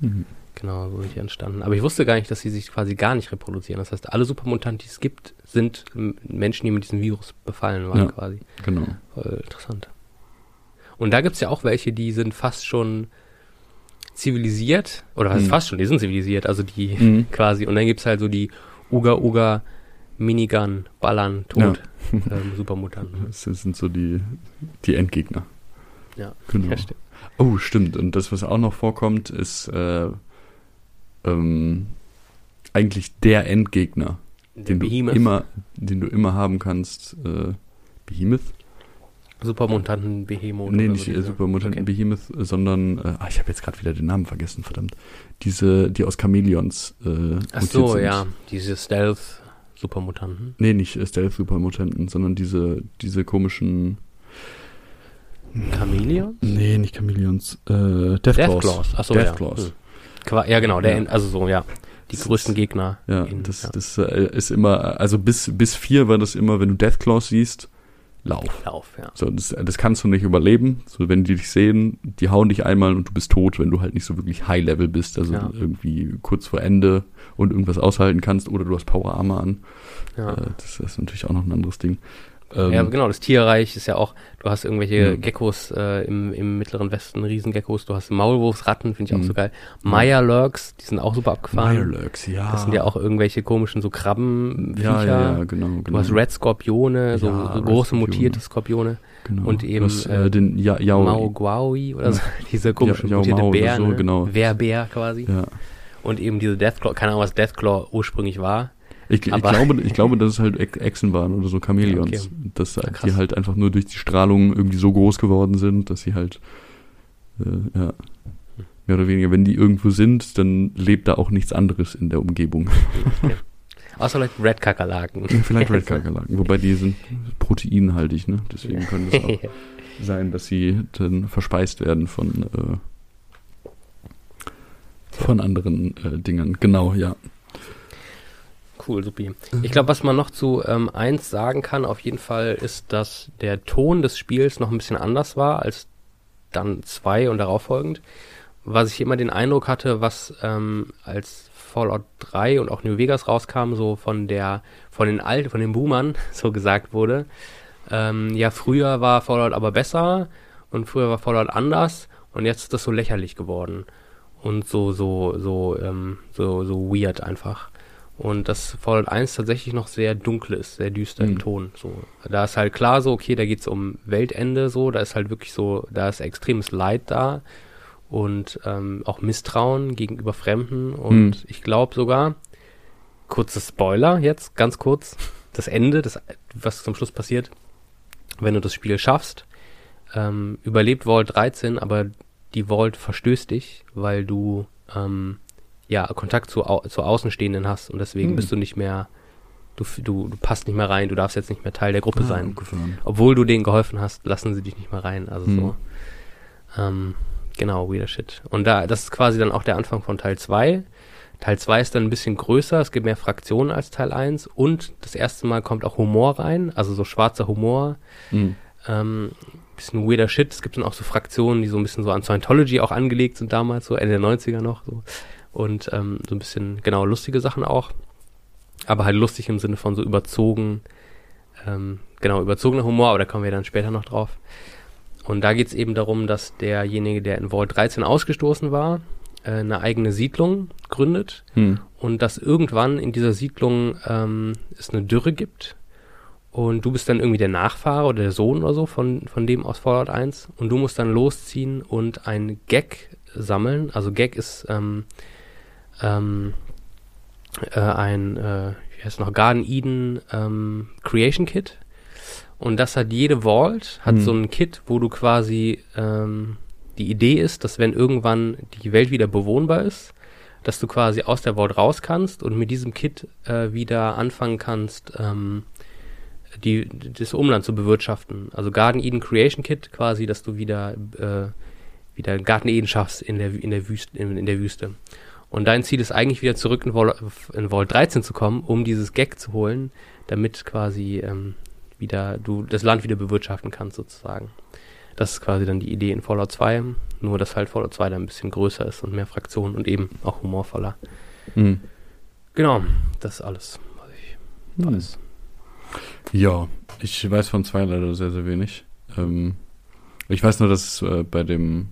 C: Mhm.
B: Genau, so sind die entstanden. Aber ich wusste gar nicht, dass sie sich quasi gar nicht reproduzieren. Das heißt, alle Supermutanten, die es gibt, sind Menschen, die mit diesem Virus befallen waren
C: Ja.
B: quasi.
C: genau.
B: Voll interessant. Und da gibt's ja auch welche, die sind fast schon zivilisiert, oder was
C: Mhm.
B: fast schon, die sind zivilisiert, also die
C: Mhm.
B: quasi, und dann gibt's halt so die Uga Uga Minigun, Ballern, Tod, ähm, Supermutanten.
C: Das sind so die, die Endgegner.
B: Ja,
C: Genau.
B: ja, stimmt.
C: Oh, stimmt. Und das, was auch noch vorkommt, ist äh, ähm, eigentlich der Endgegner,
B: Der
C: den du immer, den du immer haben kannst. Äh, Behemoth?
B: Supermutanten Behemoth.
C: nee, nicht
B: so
C: äh, Supermutanten
B: okay.
C: Behemoth, sondern äh, ah, ich habe jetzt gerade wieder den Namen vergessen, verdammt. Diese, die aus Chamäleons äh,
B: Ach so,
C: sind.
B: ja, diese Stealth Supermutanten.
C: Nee, nicht äh, Stealth-Supermutanten, sondern diese, diese komischen.
B: Chameleon?
C: Nee, nicht Chamäleons. Äh, Deathclaws.
B: Deathclaws, ach so, ja.
C: Deathclaws.
B: Hm. Qua- Ja, genau, der,
C: Ja.
B: Also so, ja. Die
C: Das
B: größten Gegner.
C: Ja,
B: in-
C: das,
B: ja.
C: das äh, ist immer, also bis, bis vier war das immer, wenn du Deathclaws siehst, lauf.
B: Lauf, ja.
C: So, das, das kannst du nicht überleben. So, wenn die dich sehen, die hauen dich einmal und du bist tot, wenn du halt nicht so wirklich High-Level bist, also
B: Ja.
C: irgendwie kurz vor Ende und irgendwas aushalten kannst oder du hast Power Armor an.
B: ja.
C: Äh, das ist natürlich auch noch ein anderes Ding. Ähm,
B: ja, genau, das Tierreich ist ja auch, du hast irgendwelche
C: Ja.
B: Geckos äh, im, im mittleren Westen, Riesengeckos, du hast Maulwurfsratten, finde ich auch
C: Mhm.
B: so geil. Meyerlurks, die sind auch super abgefahren.
C: Mirelurks, ja.
B: Das sind ja auch irgendwelche komischen so Krabben,
C: ja, ja, ja, genau, genau.
B: Du hast Red Skorpione, so,
C: Ja,
B: so große
C: Skorpione.
B: mutierte Skorpione.
C: genau.
B: und eben,
C: hast,
B: äh,
C: äh, den ja, Yao,
B: Mauguaui oder so, diese komischen
C: Yao
B: mutierte
C: Mao
B: Bär,
C: so,
B: ne?
C: genau.
B: Wehrbär quasi.
C: ja.
B: Und eben diese Deathclaw, keine Ahnung, was Deathclaw ursprünglich war.
C: Ich, ich, glaube, ich glaube, dass es halt Echsen waren oder so Chamäleons.
B: Okay.
C: Dass
B: Ja,
C: die halt einfach nur durch die Strahlung irgendwie so groß geworden sind, dass sie halt, äh, ja, mehr oder weniger, wenn die irgendwo sind, dann lebt da auch nichts anderes in der Umgebung.
B: Okay. Außer vielleicht Red Kakerlaken.
C: Vielleicht Red Kakerlaken, wobei die sind proteinhaltig, ne? Deswegen könnte es auch sein, dass sie dann verspeist werden von, äh, von anderen äh, Dingern. Genau, ja.
B: Cool, supi. Ich glaube, was man noch zu ähm, 1 sagen kann, auf jeden Fall, ist, dass der Ton des Spiels noch ein bisschen anders war als dann 2 und darauf folgend. Was ich immer den Eindruck hatte, was ähm, als Fallout 3 und auch New Vegas rauskam, so von der, von den alten, von den Boomern so gesagt wurde. Ähm, ja, früher war Fallout aber besser und früher war Fallout anders und jetzt ist das so lächerlich geworden und so, so, so, ähm, so, so weird einfach. Und das Fallout 1 tatsächlich noch sehr dunkel ist, sehr düster
C: Mhm.
B: im Ton. So. Da ist halt klar so, okay, da geht's um Weltende so, da ist halt wirklich so, da ist extremes Leid da und ähm, auch Misstrauen gegenüber Fremden und
C: Mhm.
B: ich glaube sogar, kurzes Spoiler jetzt, ganz kurz, das Ende, das, was zum Schluss passiert, wenn du das Spiel schaffst, ähm, überlebt Vault 13, aber die Vault verstößt dich, weil du ähm, ja Kontakt zu, au zu Außenstehenden hast und deswegen
C: Hm.
B: bist du nicht mehr, du, du, du passt nicht mehr rein, du darfst jetzt nicht mehr Teil der Gruppe
C: Ah,
B: sein.
C: abgefahren.
B: Obwohl du denen geholfen hast, lassen sie dich nicht mehr rein. Also
C: Hm.
B: so. Ähm, genau, weirder Shit. Und da, das ist quasi dann auch der Anfang von Teil 2. Teil 2 ist dann ein bisschen größer, es gibt mehr Fraktionen als Teil 1 und das erste Mal kommt auch Humor rein, also so schwarzer Humor.
C: Mhm.
B: Ähm, bisschen weirder Shit. Es gibt dann auch so Fraktionen, die so ein bisschen so an Scientology auch angelegt sind damals, so Ende der 90er noch. So. Und ähm, so ein bisschen, genau, lustige Sachen auch. Aber halt lustig im Sinne von so überzogen, ähm, genau, überzogener Humor, aber da kommen wir dann später noch drauf. Und da geht es eben darum, dass derjenige, der in Vault 13 ausgestoßen war, äh, eine eigene Siedlung gründet
C: Mhm.
B: und dass irgendwann in dieser Siedlung ähm, es eine Dürre gibt und du bist dann irgendwie der Nachfahre oder der Sohn oder so von, von dem aus Fallout 1 und du musst dann losziehen und ein Gag sammeln. Also Gag ist ähm, ähm, äh, ein, äh, wie heißt es noch, Garden Eden ähm, Creation Kit und das hat jede Vault, hat
C: Hm.
B: so ein Kit, wo du quasi ähm, die Idee ist, dass wenn irgendwann die Welt wieder bewohnbar ist, dass du quasi aus der Vault raus kannst und mit diesem Kit äh, wieder anfangen kannst, ähm, die, das Umland zu bewirtschaften. Also Garden Eden Creation Kit quasi, dass du wieder, äh, wieder Garten Eden schaffst in der, in, der Wüste, in, in der Wüste. Und dein Ziel ist eigentlich wieder zurück in Vault, in Vault 13 zu kommen, um dieses Gag zu holen, damit quasi ähm, wieder du das Land wieder bewirtschaften kannst sozusagen. Das ist quasi dann die Idee in Fallout 2, nur dass halt Fallout 2 dann ein bisschen größer ist und mehr Fraktionen und eben auch humorvoller.
C: Mhm.
B: Genau, das ist alles, was ich
C: Hm.
B: weiß.
C: Ja, ich weiß von zwei leider sehr, sehr wenig. Ähm, ich weiß nur, dass äh, bei dem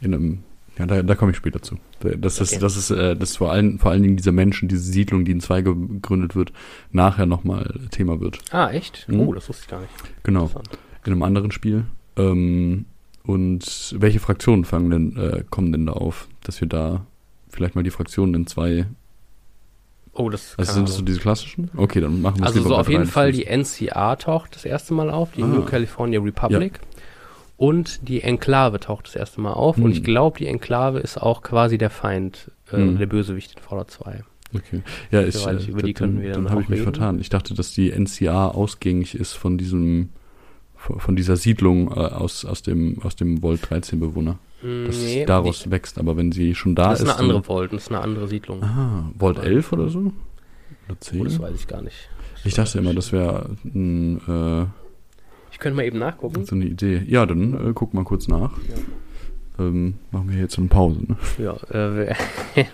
C: in einem ja, da, da komme ich später zu. Das ist,
B: Okay.
C: das ist, äh, das vor allen, vor allen Dingen diese Menschen, diese Siedlung, die in zwei gegründet wird, nachher nochmal Thema wird.
B: Ah, echt?
C: Mhm.
B: Oh, das wusste ich gar nicht.
C: Genau. In einem anderen Spiel. Ähm, und welche Fraktionen fangen denn, äh, kommen denn da auf? Dass wir da vielleicht mal die Fraktionen in zwei.
B: Oh, das
C: Also sind das so diese klassischen? Okay, dann machen wir
B: Also so auf jeden
C: drei.
B: Fall die NCR taucht das erste Mal auf, die
C: Ah.
B: New California Republic. Und die Enklave taucht das erste Mal auf. Und
C: Hm.
B: ich glaube, die Enklave ist auch quasi der Feind, äh,
C: Hm.
B: der Bösewicht in Fallout 2.
C: Okay. Ja, ich,
B: Soweit ich-
C: äh,
B: über die
C: dann,
B: können wir dann
C: dann habe ich mich
B: reden.
C: vertan. Ich dachte, dass die NCA ausgängig ist von diesem von dieser Siedlung äh, aus, aus dem aus dem Volt 13 Bewohner.
B: Mm,
C: Dass
B: nee,
C: es daraus
B: die,
C: wächst, aber wenn sie schon da
B: das ist
C: ist.
B: eine andere Vault, das ist eine andere Siedlung.
C: ah, Volt 11 oder so? Oder 10?
B: Oh, das weiß ich gar nicht.
C: ich dachte immer, das wäre ein, äh,
B: Könnte mal eben nachgucken.
C: so eine Idee. Ja, dann äh, guck mal kurz nach. Ähm, machen wir jetzt eine Pause. Ne?
B: Ja, äh,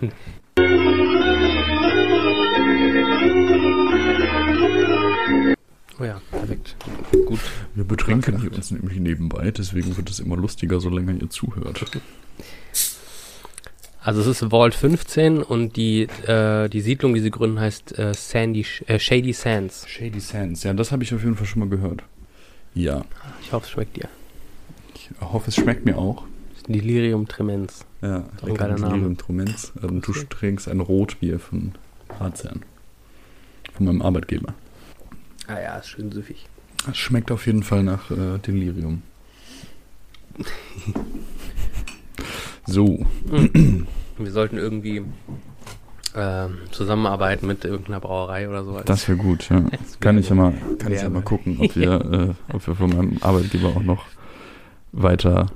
B: Oh ja, perfekt. Gut.
C: Wir betrinken
B: Nachgedacht.
C: hier uns nämlich nebenbei, deswegen wird es immer lustiger, solange ihr zuhört.
B: Also es ist Vault 15 und die, äh, die Siedlung, die sie gründen, heißt äh, Sandy, äh, Shady Sands.
C: Shady Sands, ja, das habe ich auf jeden Fall schon mal gehört. Ja,
B: Ich hoffe, es schmeckt dir.
C: ich hoffe, es schmeckt mir auch.
B: Delirium Tremens.
C: Ja,
B: Doch ein geiler Name.
C: Delirium Tremens. Ähm, du trinkst ein Rotbier von Ratsherrn. Von meinem Arbeitgeber.
B: Ah ja, ist schön süffig.
C: Es schmeckt auf jeden Fall nach äh, Delirium. so,
B: Wir sollten irgendwie ähm, zusammenarbeiten mit irgendeiner Brauerei oder so.
C: das wäre gut, ja. Kann ich ja mal, kann ich ja mal gucken, ob wir, äh, ob wir von meinem Arbeitgeber auch noch weiter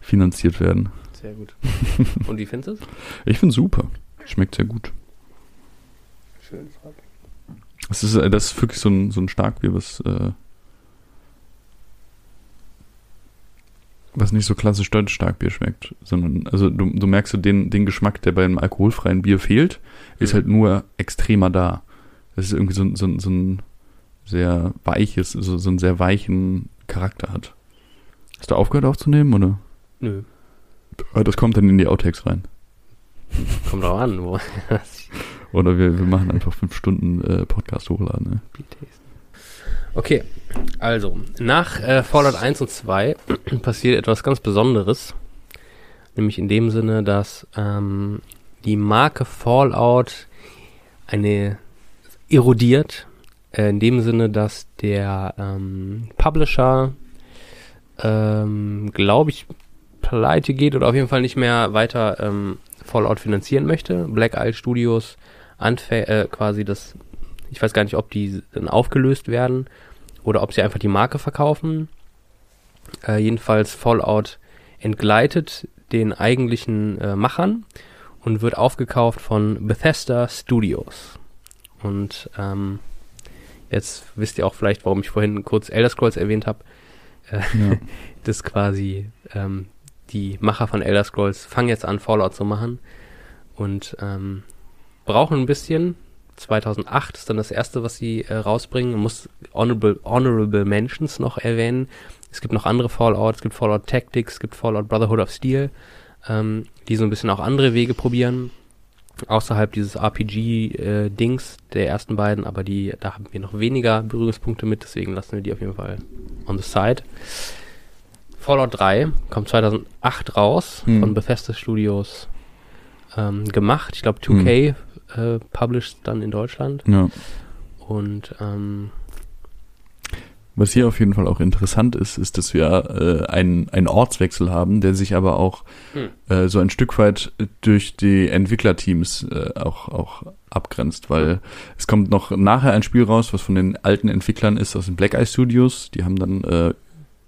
C: finanziert werden.
B: Sehr gut. Und wie findest du es?
C: Ich finde super. Schmeckt sehr gut.
B: Schönes Hop.
C: Das ist, äh, das ist wirklich so ein, so ein Starkbier, was, äh, was nicht so klassisch deutsch Starkbier schmeckt, sondern, also du, du merkst so den, den Geschmack, der bei einem alkoholfreien Bier fehlt, ist
B: Mhm.
C: halt nur extremer da. Das ist irgendwie so, ein- so, ein- so ein sehr weiches, so, so einen sehr weichen Charakter hat. Hast du aufgehört aufzunehmen, oder?
B: Nö,
C: Das kommt dann in die Outtakes rein.
B: kommt drauf an, wo
C: Oder wir, wir machen einfach fünf Stunden äh, Podcast hochladen. Ne?
B: Okay, also, nach äh, Fallout 1 und 2 passiert etwas ganz Besonderes. Nämlich in dem Sinne, dass ähm, die Marke Fallout eine erodiert. Äh, in dem Sinne, dass der ähm, Publisher, ähm, glaube ich, pleite geht oder auf jeden Fall nicht mehr weiter ähm, Fallout finanzieren möchte. Black Isle Studios anfä äh, quasi das, ich weiß gar nicht, ob die dann aufgelöst werden oder ob sie einfach die Marke verkaufen. Äh, jedenfalls Fallout entgleitet den eigentlichen äh, Machern und wird aufgekauft von Bethesda Studios. Und ähm, jetzt wisst ihr auch vielleicht, warum ich vorhin kurz Elder Scrolls erwähnt habe. Äh,
C: Ja.
B: das quasi ähm, die Macher von Elder Scrolls fangen jetzt an, Fallout zu machen und ähm, brauchen ein bisschen. 2008 ist dann das erste, was sie äh, rausbringen. Man muss Honorable, Honorable Mentions noch erwähnen. Es gibt noch andere Fallout, es gibt Fallout Tactics, es gibt Fallout Brotherhood of Steel, ähm, die so ein bisschen auch andere Wege probieren. Außerhalb dieses RPG-Dings der ersten beiden, aber die, da haben wir noch weniger Berührungspunkte mit, deswegen lassen wir die auf jeden Fall on the side. Fallout 3 kommt 2008 raus,
C: Hm.
B: von Bethesda Studios ähm, gemacht. Ich glaube 2K äh, published dann in Deutschland.
C: ja.
B: Und ähm,
C: Was hier auf jeden Fall auch interessant ist, ist, dass wir äh, einen, einen Ortswechsel haben, der sich aber auch
B: Hm.
C: äh, so ein Stück weit durch die Entwicklerteams äh, auch, auch abgrenzt, weil es kommt noch nachher ein Spiel raus, was von den alten Entwicklern ist aus den Black Eye Studios. Die haben dann äh,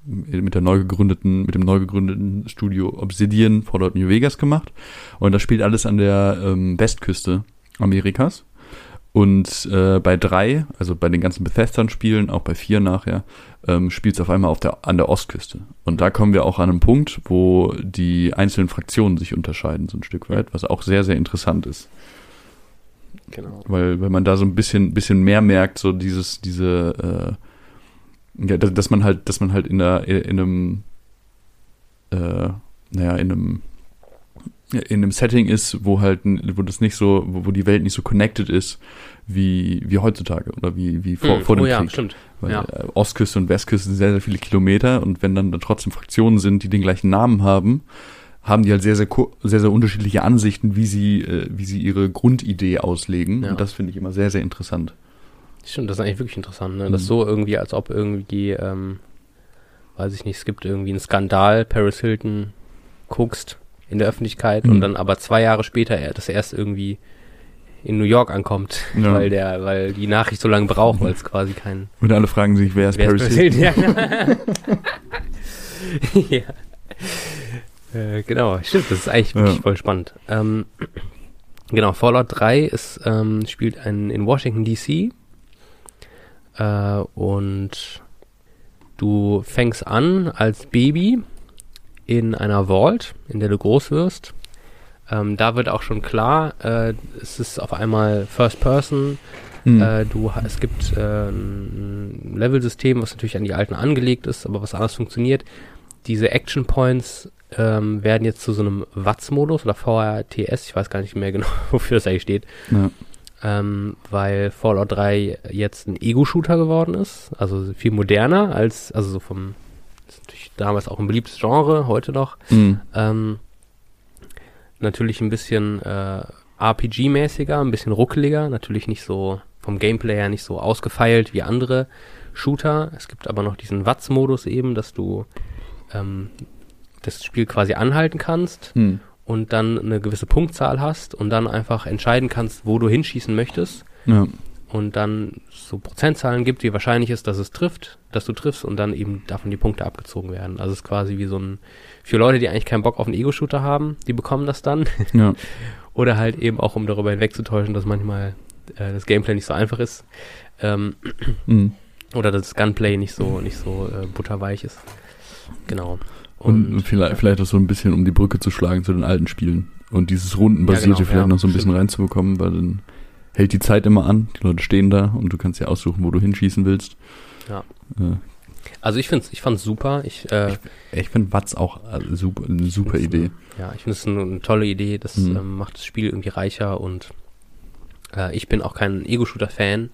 C: mit der neu gegründeten, mit dem neu gegründeten Studio Obsidian Fallout New Vegas gemacht. Und das spielt alles an der ähm, Westküste Amerikas. Und äh, bei drei, also bei den ganzen Bethesda-Spielen, auch bei vier nachher, ähm, spielt es auf einmal auf der, an der Ostküste. Und da kommen wir auch an einen Punkt, wo die einzelnen Fraktionen sich unterscheiden, so ein Stück weit, was auch sehr, sehr interessant ist.
B: genau.
C: Weil, weil man da so ein bisschen, bisschen mehr merkt, so dieses, diese, äh, ja, dass dass man halt, dass man halt in der, in einem, äh, naja, in einem, in einem Setting ist, wo halt, wo das nicht so, wo, wo die Welt nicht so connected ist, wie, wie heutzutage oder wie, wie vor,
B: Hm,
C: vor dem
B: oh ja,
C: Krieg.
B: stimmt.
C: Weil
B: Ja.
C: äh, Ostküste und Westküste sind sehr, sehr viele Kilometer und wenn dann, dann trotzdem Fraktionen sind, die den gleichen Namen haben, haben die halt sehr, sehr, sehr, sehr unterschiedliche Ansichten, wie sie, äh, wie sie ihre Grundidee auslegen.
B: Ja.
C: Und das finde ich immer sehr, sehr interessant.
B: Stimmt, das ist eigentlich wirklich interessant, ne? Das
C: Mhm.
B: so irgendwie, als ob irgendwie, ähm, weiß ich nicht, es gibt irgendwie einen Skandal, Paris Hilton guckst in der Öffentlichkeit
C: Mhm.
B: und dann aber zwei Jahre später, er- dass er erst irgendwie in New York ankommt,
C: Ja.
B: weil der, weil die Nachricht so lange braucht, weil es quasi kein
C: Und alle fragen sich, wer ist
B: Wer
C: Paris
B: ist
C: Hilton?
B: ja. ja. Äh, genau, stimmt, das ist eigentlich wirklich
C: Ja.
B: voll spannend. Ähm, genau, Fallout 3 ist, ähm, spielt ein, in Washington DC äh, und du fängst an als Baby in einer Vault, in der du groß wirst. Ähm, da wird auch schon klar, äh, es ist auf einmal First Person,
C: Hm.
B: äh, du, es gibt äh, ein Level-System, was natürlich an die alten angelegt ist, aber was anders funktioniert. Diese Action Points ähm, werden jetzt zu so einem WATS-Modus oder VRTS, ich weiß gar nicht mehr genau, wofür das eigentlich steht,
C: ja.
B: ähm, weil Fallout 3 jetzt ein Ego-Shooter geworden ist, also viel moderner als, also so vom, natürlich damals auch ein beliebtes Genre, heute noch.
C: Hm.
B: Ähm, natürlich ein bisschen äh, RPG-mäßiger, ein bisschen ruckeliger, natürlich nicht so vom Gameplay her nicht so ausgefeilt wie andere Shooter. Es gibt aber noch diesen Watts-Modus eben, dass du ähm, das Spiel quasi anhalten kannst
C: Hm.
B: und dann eine gewisse Punktzahl hast und dann einfach entscheiden kannst, wo du hinschießen möchtest
C: Ja.
B: und dann so Prozentzahlen gibt, wie wahrscheinlich ist, dass es trifft, dass du triffst und dann eben davon die Punkte abgezogen werden. Also es ist quasi wie so ein, für Leute, die eigentlich keinen Bock auf einen Ego-Shooter haben, die bekommen das dann.
C: ja.
B: Oder halt eben auch, um darüber hinwegzutäuschen, dass manchmal äh, das Gameplay nicht so einfach ist. Ähm,
C: Mhm.
B: oder das Gunplay nicht so, nicht so äh, butterweich ist. Genau.
C: Und, vielleicht, vielleicht auch so ein bisschen, um die Brücke zu schlagen zu den alten Spielen. Und dieses Rundenbasierte
B: Ja, genau,
C: vielleicht
B: ja,
C: noch so ein bisschen
B: stimmt.
C: reinzubekommen, weil dann hält die Zeit immer an, die Leute stehen da und du kannst ja aussuchen, wo du hinschießen willst.
B: Ja.
C: Äh,
B: Also ich find's, ich fand's super. Ich, äh,
C: ich finde Watz auch äh, super, eine super Idee.
B: Ja, ich finde es eine, eine tolle Idee. Das
C: Mhm.
B: ähm, macht das Spiel irgendwie reicher und äh, ich bin auch kein Ego-Shooter-Fan.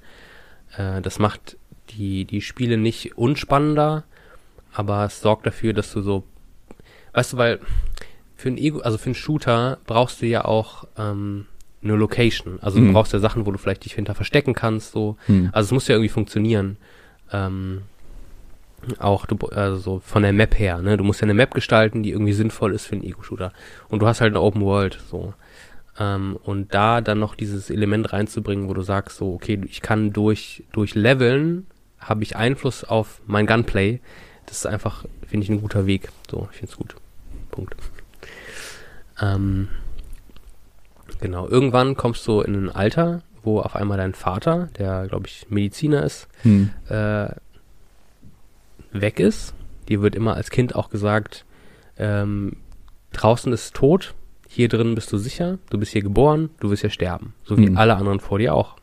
B: Äh, das macht die, die Spiele nicht unspannender, aber es sorgt dafür, dass du so, weißt du, weil für ein Ego, also für einen Shooter brauchst du ja auch ähm, eine Location. Also du
C: Mhm.
B: brauchst ja Sachen, wo du vielleicht dich hinter verstecken kannst, so.
C: Hm.
B: Also es muss ja irgendwie funktionieren. Ähm, auch du, also so von der Map her, ne? Du musst ja eine Map gestalten, die irgendwie sinnvoll ist für einen Ego-Shooter. Und du hast halt eine Open World, so. Ähm, und da dann noch dieses Element reinzubringen, wo du sagst, so, okay, ich kann durch, durch Leveln habe ich Einfluss auf mein Gunplay. Das ist einfach, finde ich, ein guter Weg. So, ich finde es gut. Punkt. Ähm, genau, irgendwann kommst du in ein Alter, wo auf einmal dein Vater, der, glaube ich, Mediziner ist,
C: Hm.
B: äh, weg ist. Dir wird immer als Kind auch gesagt, ähm, draußen ist tot, hier drin bist du sicher, du bist hier geboren, du wirst hier sterben. So wie
C: Mhm.
B: alle anderen vor dir auch.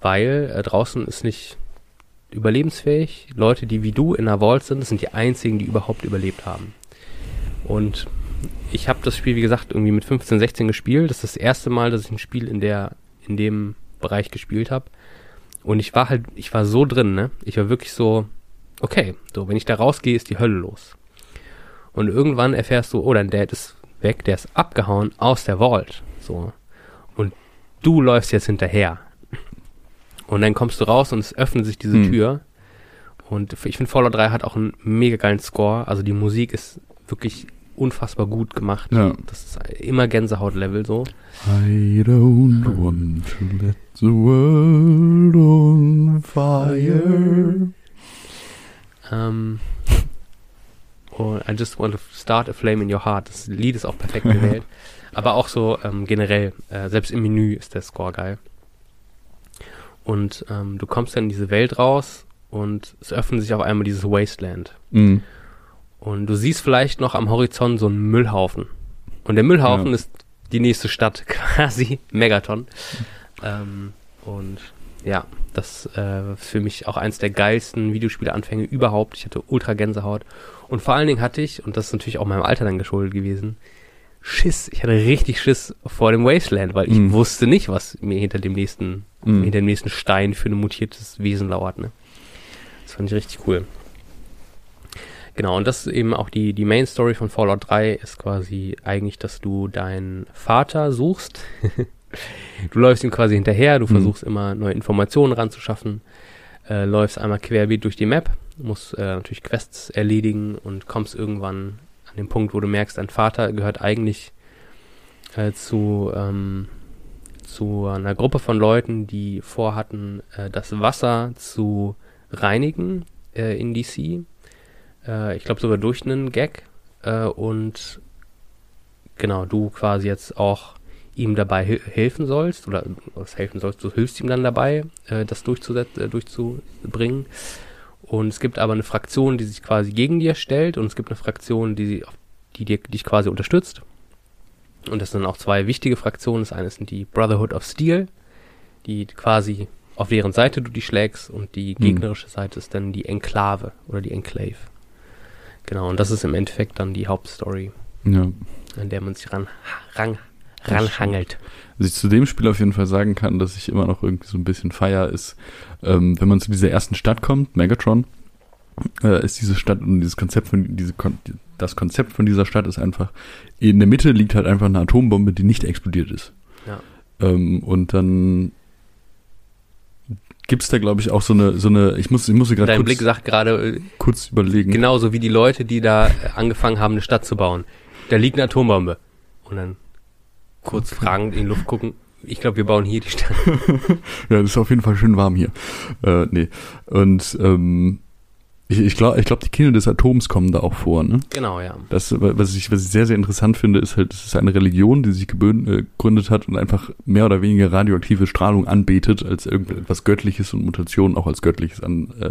B: Weil äh, draußen ist nicht überlebensfähig. Leute, die wie du in der Vault sind, sind die einzigen, die überhaupt überlebt haben. Und ich habe das Spiel, wie gesagt, irgendwie mit 15, 16 gespielt. Das ist das erste Mal, dass ich ein Spiel in der, in dem Bereich gespielt habe. Und ich war halt, ich war so drin, ne? Ich war wirklich so, okay, so, wenn ich da rausgehe, ist die Hölle los. Und irgendwann erfährst du, oh, dein Dad ist weg, der ist abgehauen aus der Vault. So. Und du läufst jetzt hinterher. Und dann kommst du raus und es öffnet sich diese
C: Hm.
B: Tür. Und ich finde Fallout 3 hat auch einen mega geilen Score. Also die Musik ist wirklich unfassbar gut gemacht.
C: Ja.
B: Das ist immer Gänsehaut-Level so.
C: I don't want to let the world on fire.
B: Ähm, oh, I just want to start a flame in your heart. Das Lied ist auch perfekt gewählt. Aber auch so ähm, generell, äh, selbst im Menü ist der Score geil. Und ähm, du kommst dann in diese Welt raus und es öffnet sich auf einmal dieses Wasteland.
C: Mhm.
B: Und du siehst vielleicht noch am Horizont so einen Müllhaufen. Und der Müllhaufen
C: Ja.
B: ist die nächste Stadt quasi, Megaton. Ähm, und ja, das äh, für mich auch eins der geilsten Videospiele-Anfänge überhaupt. Ich hatte ultra Gänsehaut. Und vor allen Dingen hatte ich, und das ist natürlich auch meinem Alter dann geschuldet gewesen, Schiss. Ich hatte richtig Schiss vor dem Wasteland, weil ich
C: Mhm.
B: wusste nicht, was mir hinter dem nächsten,
C: Mhm.
B: hinter dem nächsten Stein für ein mutiertes Wesen lauert. Ne? Das fand ich richtig cool. Genau, und das ist eben auch die, die Main Story von Fallout 3 ist quasi eigentlich, dass du deinen Vater suchst. du läufst ihm quasi hinterher, du
C: Mhm.
B: versuchst immer neue Informationen ranzuschaffen, äh, läufst einmal querbeet durch die Map, musst äh, natürlich Quests erledigen und kommst irgendwann an den Punkt, wo du merkst, dein Vater gehört eigentlich äh, zu, ähm, zu einer Gruppe von Leuten, die vorhatten, äh, das Wasser zu reinigen äh, in DC. Äh, ich glaube sogar durch einen Gag. Äh, und genau, du quasi jetzt auch ihm dabei helfen sollst, oder was helfen sollst, du hilfst ihm dann dabei, äh, das durchzusetzen, äh, durchzubringen. Und es gibt aber eine Fraktion, die sich quasi gegen dir stellt, und es gibt eine Fraktion, die, die dir, dich quasi unterstützt. Und das sind auch zwei wichtige Fraktionen. Das eine sind die Brotherhood of Steel, die quasi auf deren Seite du die schlägst, und die
C: Hm.
B: gegnerische Seite ist dann die Enklave oder die Enclave. Genau, und das ist im Endeffekt dann die Hauptstory,
C: Ja.
B: an der man sich ran, ran, ranhangelt.
C: Was ich zu dem Spiel auf jeden Fall sagen kann, dass ich immer noch irgendwie so ein bisschen feier, ist, ähm, wenn man zu dieser ersten Stadt kommt, Megatron, äh, ist diese Stadt und dieses Konzept von diese Kon das Konzept von dieser Stadt ist einfach, in der Mitte liegt halt einfach eine Atombombe, die nicht explodiert ist.
B: Ja.
C: Ähm, und dann gibt's da, glaube ich, auch so eine, so eine, ich muss, ich muss gerade
B: Dein
C: kurz,
B: Blick sagt gerade, äh,
C: kurz überlegen.
B: genauso wie die Leute, die da angefangen haben, eine Stadt zu bauen. Da liegt eine Atombombe. Und dann kurz fragend in die Luft gucken. Ich glaube, wir bauen hier die Stadt.
C: Ja, das ist auf jeden Fall schön warm hier. Äh, nee. Und ähm, Ich, ich glaube, ich glaub, die Kinder des Atoms kommen da auch vor, ne?
B: Genau, ja.
C: Das, was ich, was ich sehr, sehr interessant finde, ist halt, es ist eine Religion, die sich äh, gegründet hat und einfach mehr oder weniger radioaktive Strahlung anbetet, als irgendetwas Göttliches und Mutationen auch als Göttliches an, äh,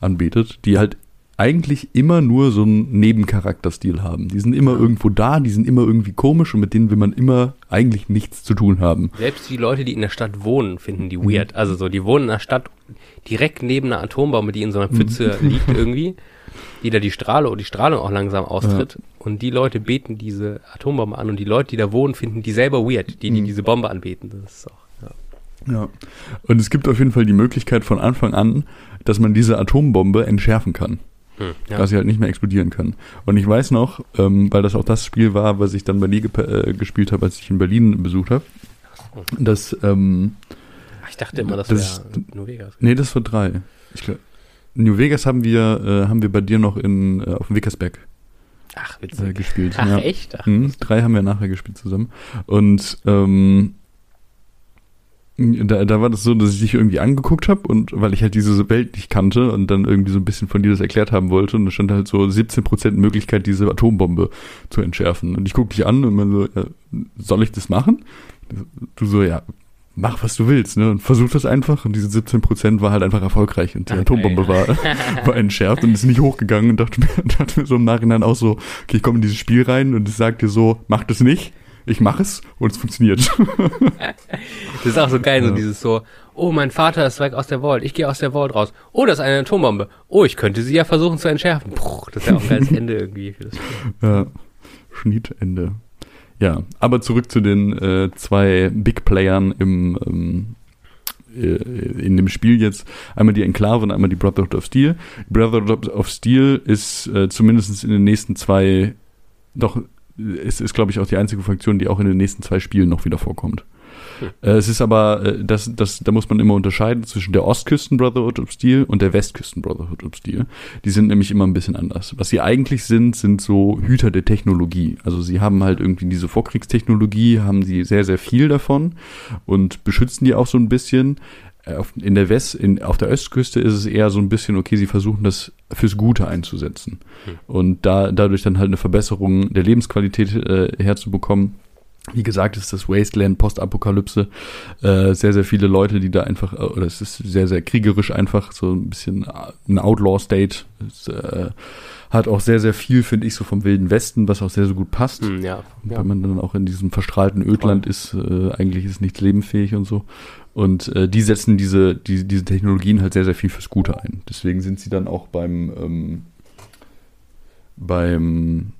C: anbetet, die halt eigentlich immer nur so einen Nebencharakterstil haben. Die sind immer
B: Ja.
C: irgendwo da, die sind immer irgendwie komisch und mit denen will man immer eigentlich nichts zu tun haben.
B: Selbst die Leute, die in der Stadt wohnen, finden die
C: Mhm.
B: weird. Also so, die wohnen in der Stadt direkt neben einer Atombombe, die in so einer
C: Mhm.
B: Pfütze liegt irgendwie, die da die Strahle und die Strahlung auch langsam austritt. Und die Leute beten diese Atombombe an und die Leute, die da wohnen, finden die selber weird, die, die
C: Mhm.
B: diese Bombe anbeten. Das ist auch, ja.
C: Ja. Und es gibt auf jeden Fall die Möglichkeit von Anfang an, dass man diese Atombombe entschärfen kann.
B: Hm, ja.
C: dass sie halt nicht mehr explodieren kann. Und ich weiß noch, ähm, weil das auch das Spiel war, was ich dann bei dir gep- äh, gespielt habe, als ich in Berlin besucht habe, dass, ähm,
B: ich dachte immer, das,
C: das
B: wäre New Vegas.
C: nee, das war drei. Ich glaub, New Vegas haben wir, äh, haben wir bei dir noch in, äh, auf dem Wickersberg
B: Ach,
C: äh,
B: witzig.
C: gespielt.
B: Ach,
C: ja.
B: echt? Ach,
C: Mhm, drei haben wir nachher gespielt zusammen. Und ähm, da, da war das so, dass ich dich irgendwie angeguckt habe und weil ich halt diese Welt nicht kannte und dann irgendwie so ein bisschen von dir das erklärt haben wollte und da stand halt so 17% Möglichkeit, diese Atombombe zu entschärfen. Und ich guck dich an und man so, ja, soll ich das machen? Du so, ja, mach was du willst, ne? Und versuch das einfach. Und diese 17% war halt einfach erfolgreich und die
B: Okay.
C: Atombombe war, war entschärft und ist nicht hochgegangen und dachte mir, dachte mir so im Nachhinein auch so, okay, ich komme in dieses Spiel rein und es sagt dir so, mach das nicht. Ich mache es und es funktioniert.
B: Das ist auch so geil, so
C: Ja.
B: dieses so, oh, mein Vater ist weg aus der Vault, ich gehe aus der Vault raus. Oh, das ist eine Atombombe. Oh, ich könnte sie ja versuchen zu entschärfen. Puh, das ist ja auch ein geiles Ende irgendwie für das Spiel.
C: ja. Schnittende. Ja, aber zurück zu den äh, zwei Big Playern im ähm, äh, in dem Spiel jetzt einmal die Enklave und einmal die Brotherhood of Steel. Die Brotherhood of Steel ist äh, zumindest in den nächsten zwei, doch, es ist, glaube ich, auch die einzige Fraktion, die auch in den nächsten zwei Spielen noch wieder vorkommt.
B: Hm.
C: Äh, es ist aber, äh, das, das, da muss man immer unterscheiden zwischen der Ostküsten Brotherhood of Steel und der Westküsten Brotherhood of Steel. Die sind nämlich immer ein bisschen anders. Was sie eigentlich sind, sind so Hüter der Technologie. Also sie haben halt irgendwie diese Vorkriegstechnologie, haben sie sehr, sehr viel davon und beschützen die auch so ein bisschen. Äh, Auf, in der West, in, auf der Ostküste ist es eher so ein bisschen, okay, sie versuchen das fürs Gute einzusetzen.
B: Hm.
C: Und da, dadurch dann halt eine Verbesserung der Lebensqualität äh, herzubekommen. Wie gesagt, ist das Wasteland, Postapokalypse, äh, sehr, sehr viele Leute, die da einfach, äh, oder es ist sehr, sehr kriegerisch einfach, so ein bisschen äh, ein Outlaw-State. Es äh, hat auch sehr, sehr viel, finde ich, so vom Wilden Westen, was auch sehr, sehr gut passt.
B: Hm, ja, ja.
C: Wenn man dann auch in diesem verstrahlten Ödland ist, äh, eigentlich ist nichts lebenfähig und so. Und äh, die setzen diese, die, diese Technologien halt sehr, sehr viel fürs Gute ein. Deswegen sind sie dann auch beim, ähm, beim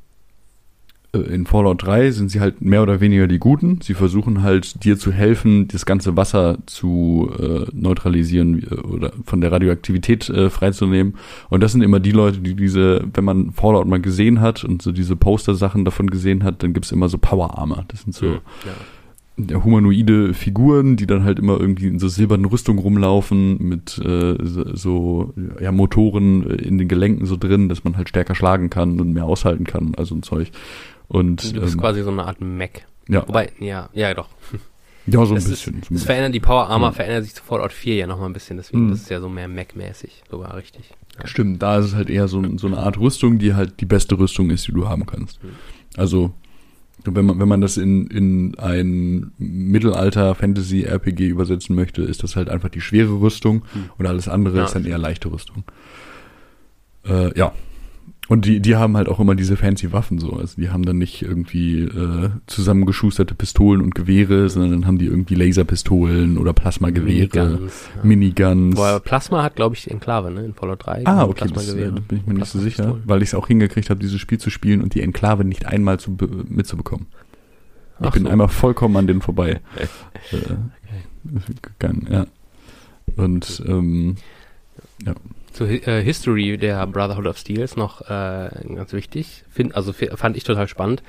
C: äh, in Fallout 3 sind sie halt mehr oder weniger die Guten. Sie versuchen halt dir zu helfen, das ganze Wasser zu äh, neutralisieren äh, oder von der Radioaktivität äh, freizunehmen. Und das sind immer die Leute, die diese, wenn man Fallout mal gesehen hat und so diese Poster-Sachen davon gesehen hat, dann gibt's immer so Power Armor. Das sind so
B: ja.
C: ja, humanoide Figuren, die dann halt immer irgendwie in so silbernen Rüstungen rumlaufen mit äh, so, ja, Motoren äh, in den Gelenken so drin, dass man halt stärker schlagen kann und mehr aushalten kann, also ein Zeug. Und
B: Du bist
C: ähm,
B: quasi so eine Art Mac.
C: ja,
B: Wobei, ja, ja doch.
C: ja, so ein
B: ist,
C: bisschen. ein
B: das verändert, die Power Armor
C: Ja.
B: verändert sich zu Fallout 4 ja nochmal ein bisschen, deswegen
C: Mhm.
B: das ist ja so mehr Mac-mäßig, sogar richtig. Ja.
C: Stimmt, da ist es halt eher so, so eine Art Rüstung, die halt die beste Rüstung ist, die du haben kannst.
B: Mhm.
C: Also, wenn man, wenn man das in, in ein Mittelalter-Fantasy-RPG übersetzen möchte, ist das halt einfach die schwere Rüstung
B: Mhm.
C: und alles andere
B: Ja,
C: ist dann eher leichte Rüstung. Äh, ja. Und die, die haben halt auch immer diese fancy Waffen so. Also die haben dann nicht irgendwie äh, zusammengeschusterte Pistolen und Gewehre, sondern dann haben die irgendwie Laserpistolen oder Plasmagewehre,
B: Miniguns, ja.
C: Miniguns.
B: Wobei Plasma hat, glaube ich, die Enklave, ne? In Fallout 3.
C: Ah, okay, das, äh, da bin ich mir nicht so sicher, weil ich es auch hingekriegt habe, dieses Spiel zu spielen und die Enklave nicht einmal zu, be- mitzubekommen. Ich
B: Ach
C: bin
B: so.
C: einmal vollkommen an denen vorbei. äh, gegangen, ja. Und ähm,
B: Zur Hi- äh, History der Brotherhood of Steel ist noch äh, ganz wichtig. Find, also fand ich total spannend,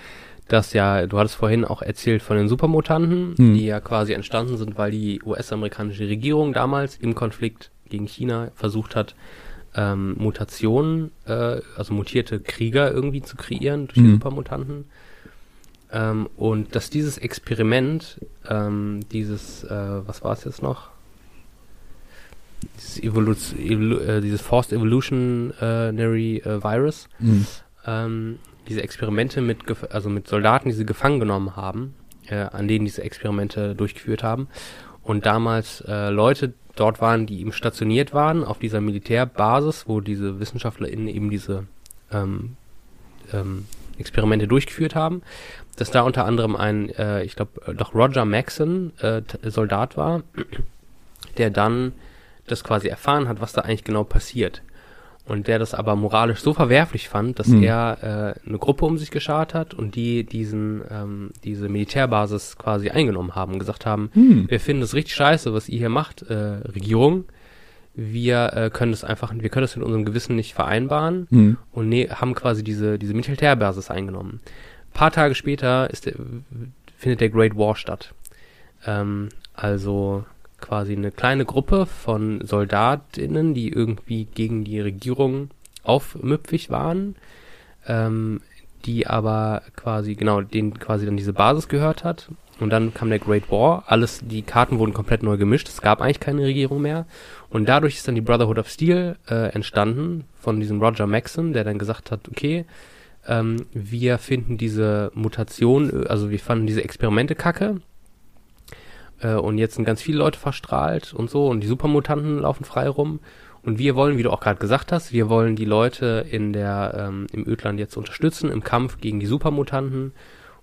B: dass ja, du hattest vorhin auch erzählt von den Supermutanten,
C: Hm.
B: die ja quasi entstanden sind, weil die US-amerikanische Regierung damals im Konflikt gegen China versucht hat, ähm, Mutationen, äh, also mutierte Krieger irgendwie zu kreieren durch die
C: Mhm.
B: Supermutanten. Ähm, und dass dieses Experiment, ähm, dieses, äh, was war es jetzt noch? Dieses, Evolu Evolu äh, dieses Forced Evolutionary äh, Virus,
C: Mhm.
B: ähm, diese Experimente mit, gef- also mit Soldaten, die sie gefangen genommen haben, äh, an denen diese Experimente durchgeführt haben. Und damals äh, Leute dort waren, die eben stationiert waren auf dieser Militärbasis, wo diese WissenschaftlerInnen eben diese ähm, ähm, Experimente durchgeführt haben, dass da unter anderem ein, äh, ich glaube, doch Roger Maxon äh, Soldat war, der dann das quasi erfahren hat, was da eigentlich genau passiert. Und der das aber moralisch so verwerflich fand, dass
C: Mhm.
B: er äh, eine Gruppe um sich geschart hat und die diesen ähm, diese Militärbasis quasi eingenommen haben und gesagt haben,
C: Hm.
B: wir finden das richtig scheiße, was ihr hier macht, äh, Regierung. Wir äh, können das einfach, wir können das mit unserem Gewissen nicht vereinbaren
C: Mhm.
B: und ne, haben quasi diese, diese Militärbasis eingenommen. Ein paar Tage später ist der, findet der Great War statt. Ähm, also quasi eine kleine Gruppe von Soldatinnen, die irgendwie gegen die Regierung aufmüpfig waren, ähm, die aber quasi, genau, denen quasi dann diese Basis gehört hat. Und dann kam der Great War, alles, die Karten wurden komplett neu gemischt, es gab eigentlich keine Regierung mehr. Und dadurch ist dann die Brotherhood of Steel äh, entstanden von diesem Roger Maxon, der dann gesagt hat, okay, ähm, wir finden diese Mutation, also wir fanden diese Experimente kacke. Äh, und jetzt sind ganz viele Leute verstrahlt und so und die Supermutanten laufen frei rum. Und wir wollen, wie du auch gerade gesagt hast, wir wollen die Leute in der, ähm, im Ödland jetzt unterstützen im Kampf gegen die Supermutanten.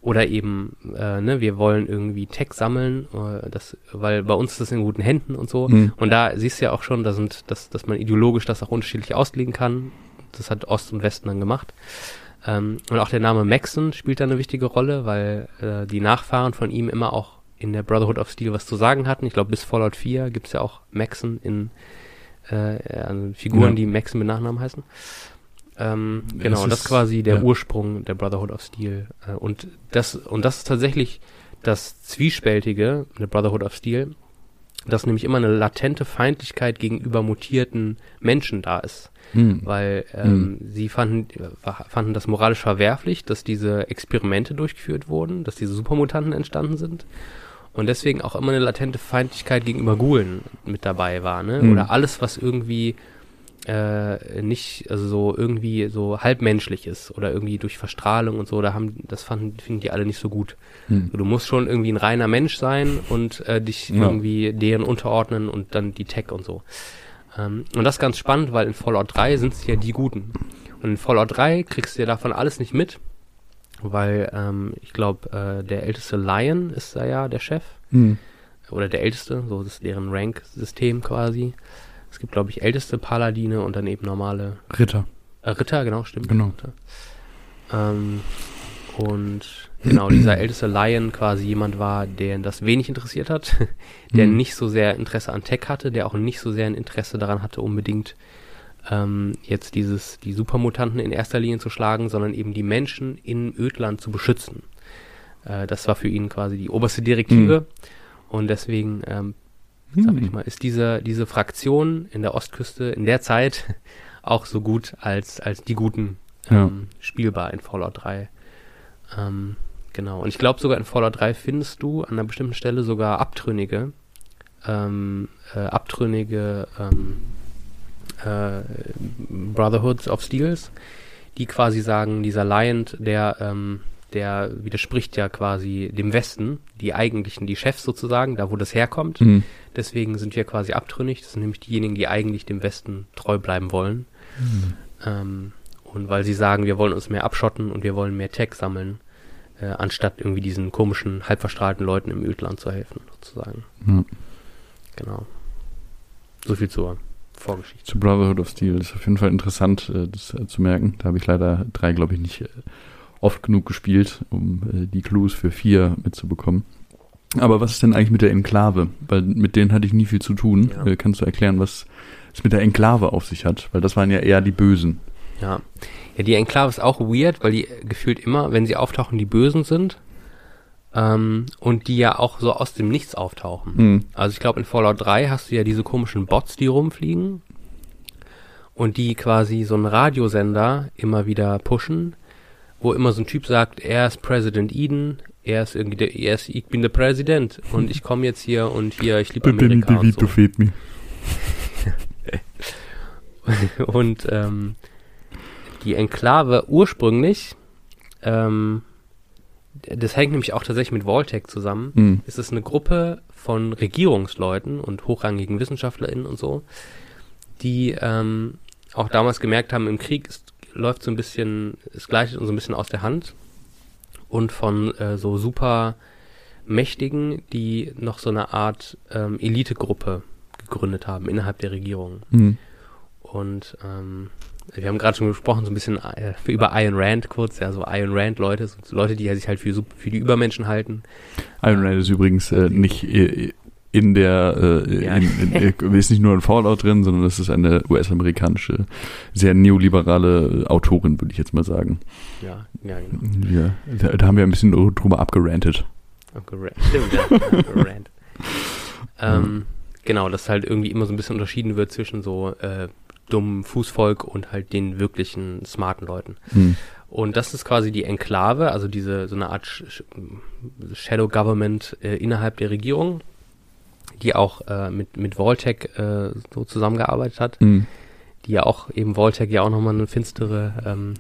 B: Oder eben, äh, ne, wir wollen irgendwie Tech sammeln, äh, das, weil bei uns ist das in guten Händen und so.
C: Mhm.
B: Und da siehst du ja auch schon, da sind, dass, dass man ideologisch das auch unterschiedlich auslegen kann. Das hat Ost und Westen dann gemacht. Ähm, und auch der Name Maxon spielt da eine wichtige Rolle, weil äh, die Nachfahren von ihm immer auch in der Brotherhood of Steel was zu sagen hatten. Ich glaube, bis Fallout 4 gibt's ja auch Maxon in äh, also Figuren,
C: Ja.
B: die Maxon mit Nachnamen heißen. Ähm,
C: Es
B: genau, und das
C: ist-
B: quasi der
C: ja.
B: Ursprung der Brotherhood of Steel. Äh, und das und das ist tatsächlich das Zwiespältige der Brotherhood of Steel, dass nämlich immer eine latente Feindlichkeit gegenüber mutierten Menschen da ist
C: Mhm.
B: weil ähm, sie fanden, äh, fanden das moralisch verwerflich, dass diese Experimente durchgeführt wurden, dass diese Supermutanten entstanden sind und deswegen auch immer eine latente Feindlichkeit gegenüber Gulen mit dabei war, ne?
C: Mhm.
B: Oder alles, was irgendwie äh, nicht, also so irgendwie so halbmenschlich ist oder irgendwie durch Verstrahlung und so, da haben, das fanden, finden die alle nicht so gut.
C: Mhm.
B: Du musst schon irgendwie ein reiner Mensch sein und äh, dich
C: Ja.
B: irgendwie deren unterordnen und dann die Tech und so. Ähm, und das ist ganz spannend, weil in Fallout 3 sind es ja die Guten. Und in Fallout 3 kriegst du ja davon alles nicht mit, weil ähm, ich glaube, äh, der älteste Lion ist da ja der Chef
C: Mhm.
B: oder der älteste, so ist deren Rank-System quasi. Es gibt, glaube ich, älteste Paladine und dann eben normale
C: Ritter.
B: äh, Ritter, genau, stimmt.
C: Genau.
B: Ähm, und genau, dieser älteste Lion quasi jemand war, der das wenig interessiert hat, der
C: Mhm.
B: nicht so sehr Interesse an Tech hatte, der auch nicht so sehr ein Interesse daran hatte, unbedingt ähm, jetzt dieses, die Supermutanten in erster Linie zu schlagen, sondern eben die Menschen in Ödland zu beschützen. Äh, das war für ihn quasi die oberste Direktive. Und deswegen ähm, sag ich
C: Mhm.
B: mal, ist diese, diese Fraktion in der Ostküste in der Zeit auch so gut als, als die Guten
C: Ja.
B: ähm, spielbar in Fallout 3. Ähm, genau. Und ich glaube sogar in Fallout 3 findest du an einer bestimmten Stelle sogar Abtrünnige, ähm, äh, Abtrünnige ähm, äh, Brotherhoods of Steels, die quasi sagen, dieser Lion, der, ähm, der widerspricht ja quasi dem Westen, die eigentlichen, die Chefs sozusagen, da wo das herkommt.
C: Mhm.
B: Deswegen sind wir quasi abtrünnig. Das sind nämlich diejenigen, die eigentlich dem Westen treu bleiben wollen. Ähm, und weil sie sagen, wir wollen uns mehr abschotten und wir wollen mehr Tech sammeln, äh, anstatt irgendwie diesen komischen, halbverstrahlten Leuten im Ödland zu helfen, sozusagen.
C: Ja.
B: Genau. So viel zur Vorgeschichte.
C: Zu Brotherhood of Steel ist auf jeden Fall interessant, äh, das äh, zu merken. Da habe ich leider drei, glaube ich, nicht äh, oft genug gespielt, um die Clues für vier mitzubekommen. Aber was ist denn eigentlich mit der Enklave? Weil mit denen hatte ich nie viel zu tun.
B: Ja.
C: Kannst du erklären, was es mit der Enklave auf sich hat? Weil das waren ja eher die Bösen.
B: Ja. Ja, die Enklave ist auch weird, weil die gefühlt immer, wenn sie auftauchen, die Bösen sind. Ähm, und die ja auch so aus dem Nichts auftauchen.
C: Mhm.
B: Also ich glaube, in Fallout 3 hast du ja diese komischen Bots, die rumfliegen und die quasi so einen Radiosender immer wieder pushen, wo immer so ein Typ sagt, er ist President Eden, er ist irgendwie der, er ist, ich bin der Präsident und ich komme jetzt hier und hier, ich liebe Amerika und so.
C: feed me.
B: und ähm, die Enklave ursprünglich, ähm, das hängt nämlich auch tatsächlich mit Voltec zusammen,
C: Mhm.
B: ist es eine Gruppe von Regierungsleuten und hochrangigen WissenschaftlerInnen und so, die ähm, auch damals gemerkt haben, im Krieg ist, läuft so ein bisschen, es gleitet uns so ein bisschen aus der Hand und von äh, so super Mächtigen, die noch so eine Art ähm, Elitegruppe gegründet haben innerhalb der Regierung.
C: Mhm.
B: Und ähm, wir haben gerade schon gesprochen, so ein bisschen äh, über Iron Rand kurz, ja, so Iron Rand Leute, so Leute, die sich halt für, für die Übermenschen halten.
C: Iron Man ist übrigens äh, nicht äh, in der, äh,
B: Ja.
C: in, in, äh, ist nicht nur in Fallout drin, sondern es ist eine US-amerikanische, sehr neoliberale Autorin, würde ich jetzt mal sagen.
B: Ja, ja, genau.
C: Ja, da, da haben wir ein bisschen drüber abgerantet.
B: Rand. Stimmt, ja. Rand. Ähm, genau, dass halt irgendwie immer so ein bisschen unterschieden wird zwischen so äh, dummem Fußvolk und halt den wirklichen smarten Leuten.
C: Hm.
B: Und das ist quasi die Enklave, also diese so eine Art Sh Sh Shadow Government äh, innerhalb der Regierung, die auch äh, mit mit Voltec äh, so zusammengearbeitet hat,
C: Hm.
B: die ja auch eben Voltec ja auch nochmal eine finstere ähm,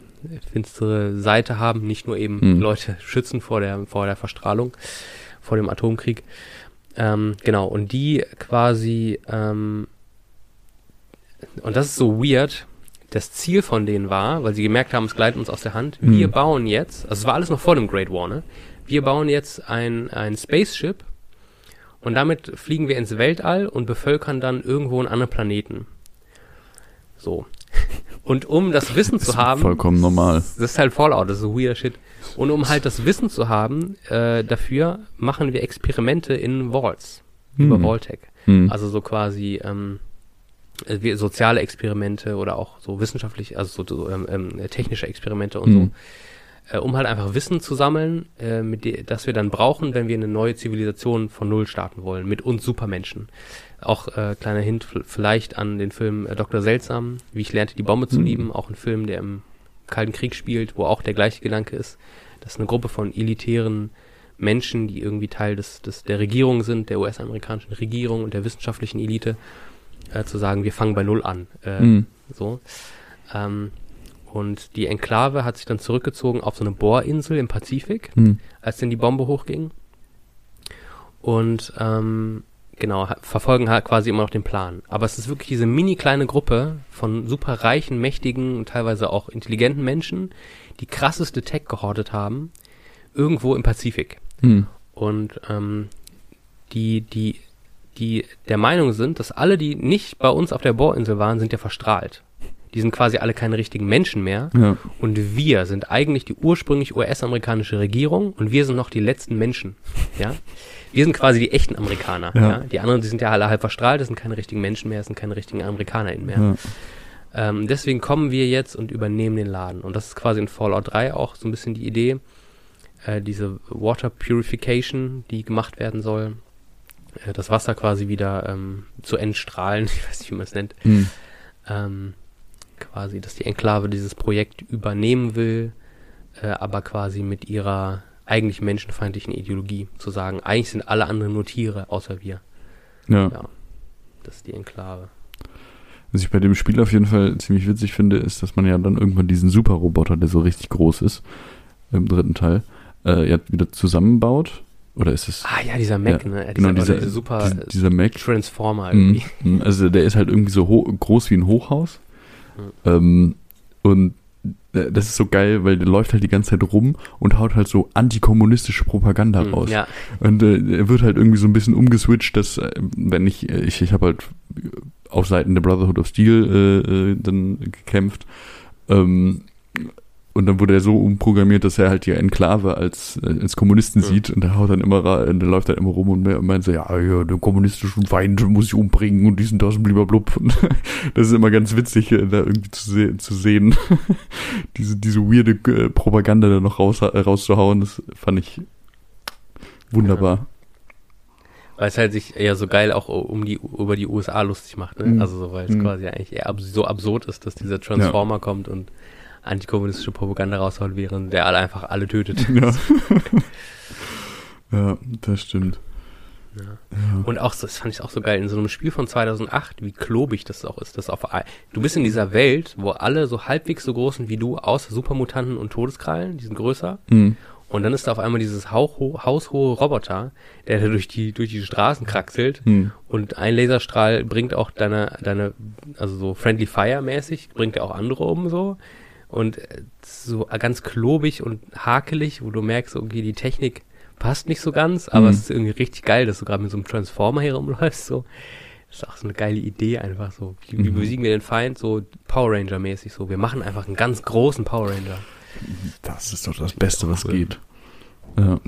B: finstere Seite haben, nicht nur eben
C: Mhm.
B: Leute schützen vor der vor der Verstrahlung, vor dem Atomkrieg. Ähm, genau, und die quasi ähm, und das ist so weird, das Ziel von denen war, weil sie gemerkt haben, es gleitet uns aus der Hand, wir
C: Hm.
B: bauen jetzt, also es war alles noch vor dem Great War, ne? Wir bauen jetzt ein, ein Spaceship und damit fliegen wir ins Weltall und bevölkern dann irgendwo einen anderen Planeten. So. Und um das Wissen
C: Ist
B: zu haben,
C: vollkommen normal.
B: das ist halt Fallout, das ist so weirder Shit. Und um halt das Wissen zu haben, äh, dafür machen wir Experimente in Vaults über
C: Hm.
B: Vaultec.
C: Hm.
B: Also so quasi ähm, äh, soziale Experimente oder auch so wissenschaftlich, also so, so ähm, ähm, technische Experimente und
C: Hm.
B: so, äh, um halt einfach Wissen zu sammeln, äh, mit de das wir dann brauchen, wenn wir eine neue Zivilisation von Null starten wollen, mit uns Supermenschen. Auch äh, kleiner Hint vielleicht an den Film äh, Dr. Seltsam, wie ich lernte die Bombe zu
C: Mhm.
B: lieben, auch ein Film, der im Kalten Krieg spielt, wo auch der gleiche Gedanke ist, dass eine Gruppe von elitären Menschen, die irgendwie Teil des, des der Regierung sind, der US-amerikanischen Regierung und der wissenschaftlichen Elite, äh, zu sagen, wir fangen bei Null an. Äh,
C: Hm.
B: so. Ähm, und die Enklave hat sich dann zurückgezogen auf so eine Bohrinsel im Pazifik,
C: Hm.
B: als denn die Bombe hochging. Und ähm, genau, verfolgen halt quasi immer noch den Plan. Aber es ist wirklich diese mini kleine Gruppe von super reichen, mächtigen und teilweise auch intelligenten Menschen, die krasseste Tech gehortet haben, irgendwo im Pazifik.
C: Hm.
B: Und ähm, die, die, die der Meinung sind, dass alle, die nicht bei uns auf der Bohrinsel waren, sind ja verstrahlt. Die sind quasi alle keine richtigen Menschen mehr.
C: Ja.
B: Und wir sind eigentlich die ursprünglich US-amerikanische Regierung und wir sind noch die letzten Menschen. Ja? Wir sind quasi die echten Amerikaner. Ja.
C: Ja.
B: Die anderen, die sind ja alle halb verstrahlt, das sind keine richtigen Menschen mehr, das sind keine richtigen AmerikanerInnen mehr.
C: Ja.
B: Ähm, deswegen kommen wir jetzt und übernehmen den Laden. Und das ist quasi in Fallout 3 auch so ein bisschen die Idee, äh, diese Water Purification, die gemacht werden soll, äh, das Wasser quasi wieder ähm, zu entstrahlen, ich weiß nicht, wie man es nennt,
C: Hm.
B: ähm, quasi, dass die Enklave dieses Projekt übernehmen will, äh, aber quasi mit ihrer eigentlich menschenfeindlichen Ideologie zu sagen, eigentlich sind alle anderen nur Tiere, außer wir.
C: Ja.
B: Ja. Das ist die Enklave.
C: Was ich bei dem Spiel auf jeden Fall ziemlich witzig finde, ist, dass man ja dann irgendwann diesen Superroboter, der so richtig groß ist, im dritten Teil, äh, ja wieder zusammenbaut. Oder ist es
B: Ah ja, dieser Mac,
C: Ja,
B: ne? Ja,
C: genau
B: dieser,
C: dieser,
B: super
C: dieser, dieser Mac?
B: Transformer
C: Mhm.
B: irgendwie.
C: Mhm. Also der ist halt irgendwie so groß wie ein Hochhaus. Ähm, und äh, das ist so geil, weil der läuft halt die ganze Zeit rum und haut halt so antikommunistische Propaganda
B: Mhm,
C: raus.
B: Ja,
C: Und äh, er wird halt irgendwie so ein bisschen umgeswitcht, dass, äh, wenn ich, äh, ich, ich habe halt auf Seiten der Brotherhood of Steel äh, dann gekämpft. Ähm, und dann wurde er so umprogrammiert, dass er halt die Enklave als, äh, als Kommunisten
B: Mhm.
C: sieht und der haut dann immer, und der läuft dann immer rum und me- meint so, ja, ja, den kommunistischen Feind muss ich umbringen und diesen, das und blub. Das ist immer ganz witzig, äh, da irgendwie zu, se zu sehen, diese, diese weirde äh, Propaganda da noch raus, äh, rauszuhauen, das fand ich wunderbar.
B: weil es halt sich eher so geil auch um die, über die USA lustig macht, ne?
C: Mhm.
B: Also so, weil es
C: Mhm.
B: quasi eigentlich eher so absurd ist, dass dieser Transformer kommt und antikommunistische Propaganda raushaut, während der alle einfach alle tötet.
C: Ja. ja, das stimmt.
B: Und auch, so- das fand ich auch so geil, in so einem Spiel von 2008, wie klobig das auch ist. Das auf, du bist in dieser Welt, wo alle so halbwegs so groß sind wie du, außer Supermutanten und Todeskrallen, die sind größer.
C: Mhm.
B: Und dann ist da auf einmal dieses hauchho- haushohe Roboter, der da durch die, durch die Straßen kraxelt.
C: Hm.
B: Und ein Laserstrahl bringt auch deine, deine, also so Friendly Fire mäßig, bringt ja auch andere um so. Und äh, so ganz klobig und hakelig, wo du merkst, okay, die Technik passt nicht so ganz, aber
C: Mhm.
B: es ist irgendwie richtig geil, dass du gerade mit so einem Transformer hier rumläufst, so. Das ist auch so eine geile Idee einfach so. Wie,
C: Mhm.
B: besiegen wir den Feind? So Power Ranger mäßig so. Wir machen einfach einen ganz großen Power Ranger.
C: Das ist doch das Beste, was
B: cool.
C: geht. Ja.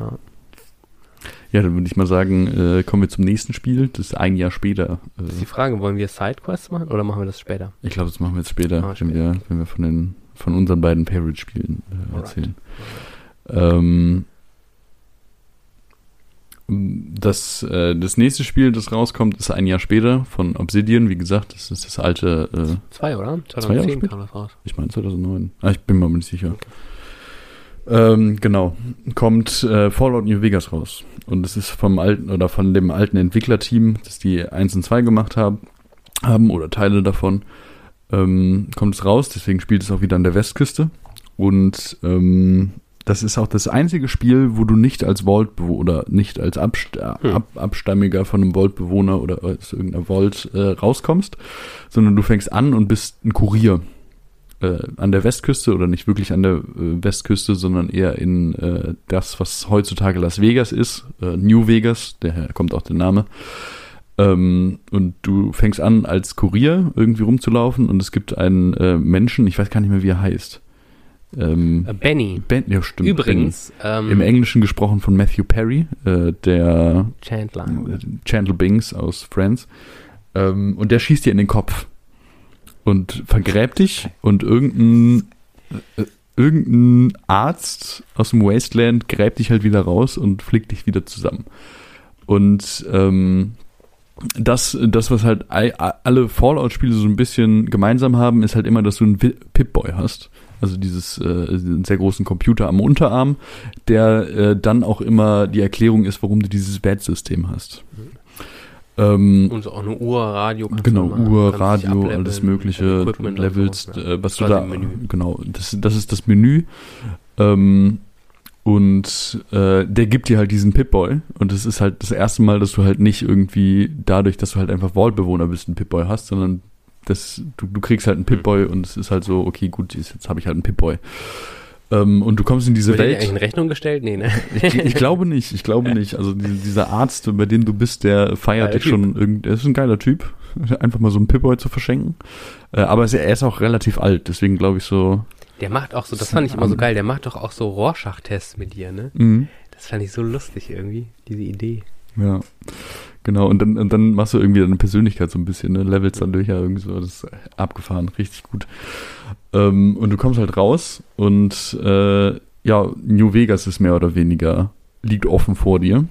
B: Ja.
C: Ja, dann würde ich mal sagen, äh, kommen wir zum nächsten Spiel. Das ist ein Jahr später.
B: Das ist
C: Äh,
B: die Frage, wollen wir Sidequests machen oder machen wir das später?
C: ich glaube, das machen wir jetzt später,
B: Ah,
C: wenn,
B: später.
C: wir, wenn wir von, den, von unseren beiden Favorite-Spielen äh,
B: Alright.
C: erzählen. Ähm, das, äh, das nächste Spiel, das rauskommt, ist ein Jahr später von Obsidian. Wie gesagt, das ist das alte, äh,
B: Zwei, oder?
C: Zwei Jahre
B: 2010
C: später?
B: kam das raus.
C: ich meine 2009. Ah, ich bin mir aber nicht sicher. Ähm, genau. Kommt äh, Fallout New Vegas raus. Und es ist vom alten oder von dem alten Entwicklerteam, das die 1 und 2 gemacht haben, haben oder Teile davon, ähm, kommt es raus. Deswegen spielt es auch wieder an der Westküste. Und ähm, das ist auch das einzige Spiel, wo du nicht als Vault-Bewohner oder nicht als Abst
B: Hm.
C: Ab Abstammiger von einem Vault-Bewohner oder aus irgendeiner Vault äh, rauskommst, sondern du fängst an und bist ein Kurier äh, an der Westküste oder nicht wirklich an der äh, Westküste, sondern eher in äh, das, was heutzutage Las Vegas ist, äh, New Vegas, daher kommt auch der Name. Ähm, und du fängst an, als Kurier irgendwie rumzulaufen und es gibt einen äh, Menschen, ich weiß gar nicht mehr, wie er heißt. Ähm,
B: Äh, Benny.
C: ben, ja, stimmt.
B: Übrigens, ähm,
C: Im Englischen gesprochen von Matthew Perry, der
B: Chandler.
C: Chandler Bings aus Friends. Ähm, und der schießt dir in den Kopf und vergräbt dich und irgendein, äh, irgendein Arzt aus dem Wasteland gräbt dich halt wieder raus und flickt dich wieder zusammen. Und ähm, das, das, was halt alle Fallout-Spiele so ein bisschen gemeinsam haben, ist halt immer, dass du einen Pip-Boy hast. Also dieses äh, diesen sehr großen Computer am Unterarm, der äh, dann auch immer die Erklärung ist, warum du dieses Bad-System hast. Ähm,
B: Und so auch eine Uhr, Radio.
C: Genau,
B: machen,
C: Uhr, Radio, alles mögliche,
B: Equipment
C: Levels,
B: so, ja.
C: äh, was du da, genau, das, das ist das Menü. Ähm, und äh, der gibt dir halt diesen Pip-Boy und das ist halt das erste Mal, dass du halt nicht irgendwie dadurch, dass du halt einfach Vault-Bewohner bist, einen Pip-Boy hast, sondern das, du, du kriegst halt einen Pip-Boy
B: Hm.
C: und es ist halt so, okay, gut, jetzt, jetzt habe ich halt einen Pip-Boy. Ähm, und du kommst in diese
B: Wird der dir
C: Welt.
B: eigentlich in Rechnung gestellt? Nee, ne?
C: Ich, ich glaube nicht, ich glaube nicht. Also die, dieser Arzt, bei dem du bist, der feiert dich schon. Irgend, er ist ein geiler Typ. Einfach mal so einen Pip-Boy zu verschenken. Äh, aber er ist auch relativ alt, deswegen glaube ich so.
B: Der macht auch so, das fand ich immer so geil, der macht doch auch so Rorschach-Tests mit dir, ne?
C: Mhm.
B: Das fand ich so lustig irgendwie, diese Idee.
C: Ja, genau. Und dann, und dann machst du irgendwie deine Persönlichkeit so ein bisschen, ne? Levels dann durch, ja, irgendwie so. Das ist abgefahren, richtig gut. Ähm, und du kommst halt raus und äh, ja, New Vegas ist mehr oder weniger, liegt offen vor dir.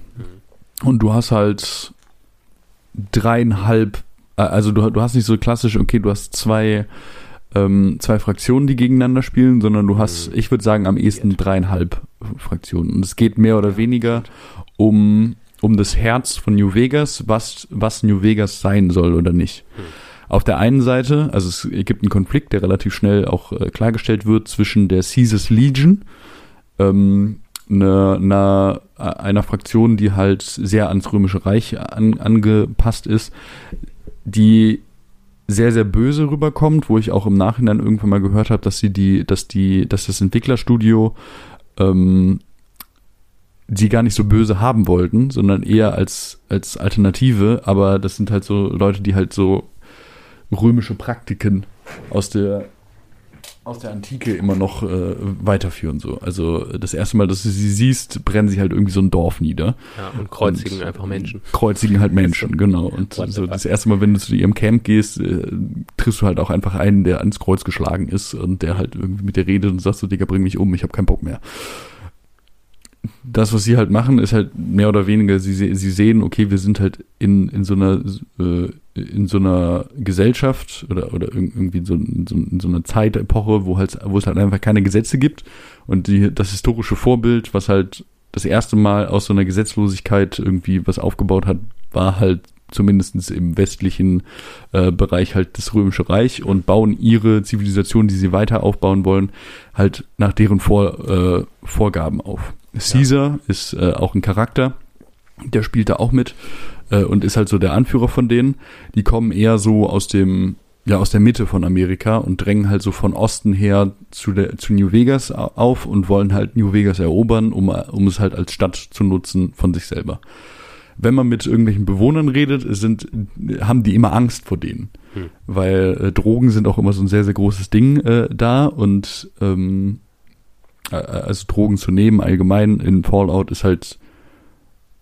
C: Und du hast halt dreieinhalb, äh, also du, du hast nicht so klassisch, okay, du hast zwei, ähm, zwei Fraktionen, die gegeneinander spielen, sondern du hast,
B: Mhm.
C: ich würde sagen, am ehesten dreieinhalb Fraktionen. Und es geht mehr oder weniger um, um das Herz von New Vegas, was, was New Vegas sein soll oder nicht.
B: Hm.
C: Auf der einen Seite, also es gibt einen Konflikt, der relativ schnell auch äh, klargestellt wird zwischen der Caesars Legion, ähm, einer, einer, einer Fraktion, die halt sehr ans Römische Reich an, angepasst ist, die sehr, sehr böse rüberkommt, wo ich auch im Nachhinein irgendwann mal gehört habe, dass sie die, dass die, dass das Entwicklerstudio ähm, sie gar nicht so böse haben wollten, sondern eher als, als Alternative, aber das sind halt so Leute, die halt so römische Praktiken aus der aus der Antike immer noch äh, weiterführen so. Also das erste Mal, dass du sie siehst, brennen sie halt irgendwie so ein Dorf nieder.
B: Ja, und kreuzigen
C: Und,
B: einfach Menschen.
C: Kreuzigen halt Menschen, genau. Und
B: What
C: so das erste Mal, wenn du zu ihrem Camp gehst, äh, triffst du halt auch einfach einen, der ans Kreuz geschlagen ist und der halt irgendwie mit dir redet und sagst so, Digga, bring mich um, ich habe keinen Bock mehr. Das, was sie halt machen, ist halt mehr oder weniger, sie, sie sehen, okay, wir sind halt in, in so einer äh, in so einer Gesellschaft oder, oder irg- irgendwie in so, in, so, in so einer Zeitepoche, wo halt, wo es halt einfach keine Gesetze gibt. Und die, das historische Vorbild, was halt das erste Mal aus so einer Gesetzlosigkeit irgendwie was aufgebaut hat, war halt zumindest im westlichen äh, Bereich halt das Römische Reich und bauen ihre Zivilisation, die sie weiter aufbauen wollen, halt nach deren Vor, äh, Vorgaben auf. Caesar ist äh, auch ein Charakter, der spielt da auch mit äh, und ist halt so der Anführer von denen. Die kommen eher so aus dem ja aus der Mitte von Amerika und drängen halt so von Osten her zu der zu New Vegas auf und wollen halt New Vegas erobern, um um es halt als Stadt zu nutzen von sich selber. Wenn man mit irgendwelchen Bewohnern redet, sind haben die immer Angst vor denen, hm. weil äh, Drogen sind auch immer so ein sehr sehr großes Ding äh, da und ähm, also Drogen zu nehmen allgemein in Fallout ist halt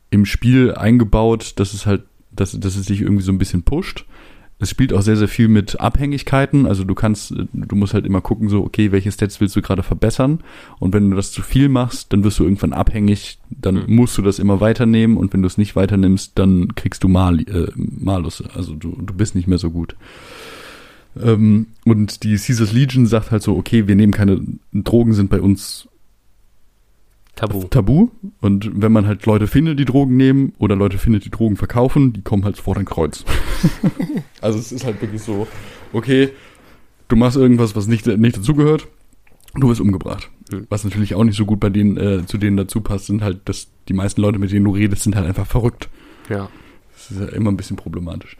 C: im Spiel eingebaut, dass es halt dass, dass es sich irgendwie so ein bisschen pusht es spielt auch sehr, sehr viel mit Abhängigkeiten. Also du kannst, du musst halt immer gucken, so, okay, welche Stats willst du gerade verbessern? Und wenn du das zu viel machst, dann wirst du irgendwann abhängig, dann mhm. musst du das immer weiternehmen und wenn du es nicht weiternimmst, dann kriegst du Mal, äh, Malus. Also du, du bist nicht mehr so gut. Ähm, und die Caesars Legion sagt halt so, okay, wir nehmen keine Drogen, sind bei uns
B: Tabu.
C: Tabu. Und wenn man halt Leute findet, die Drogen nehmen oder Leute findet, die Drogen verkaufen, die kommen halt sofort ein Kreuz. also es ist halt wirklich so, okay, du machst irgendwas, was nicht, nicht dazugehört, du wirst umgebracht. Was natürlich auch nicht so gut bei denen, äh, zu denen dazu passt, sind halt, dass die meisten Leute, mit denen du redest, sind halt einfach verrückt.
B: Ja.
C: Das ist ja immer ein bisschen problematisch.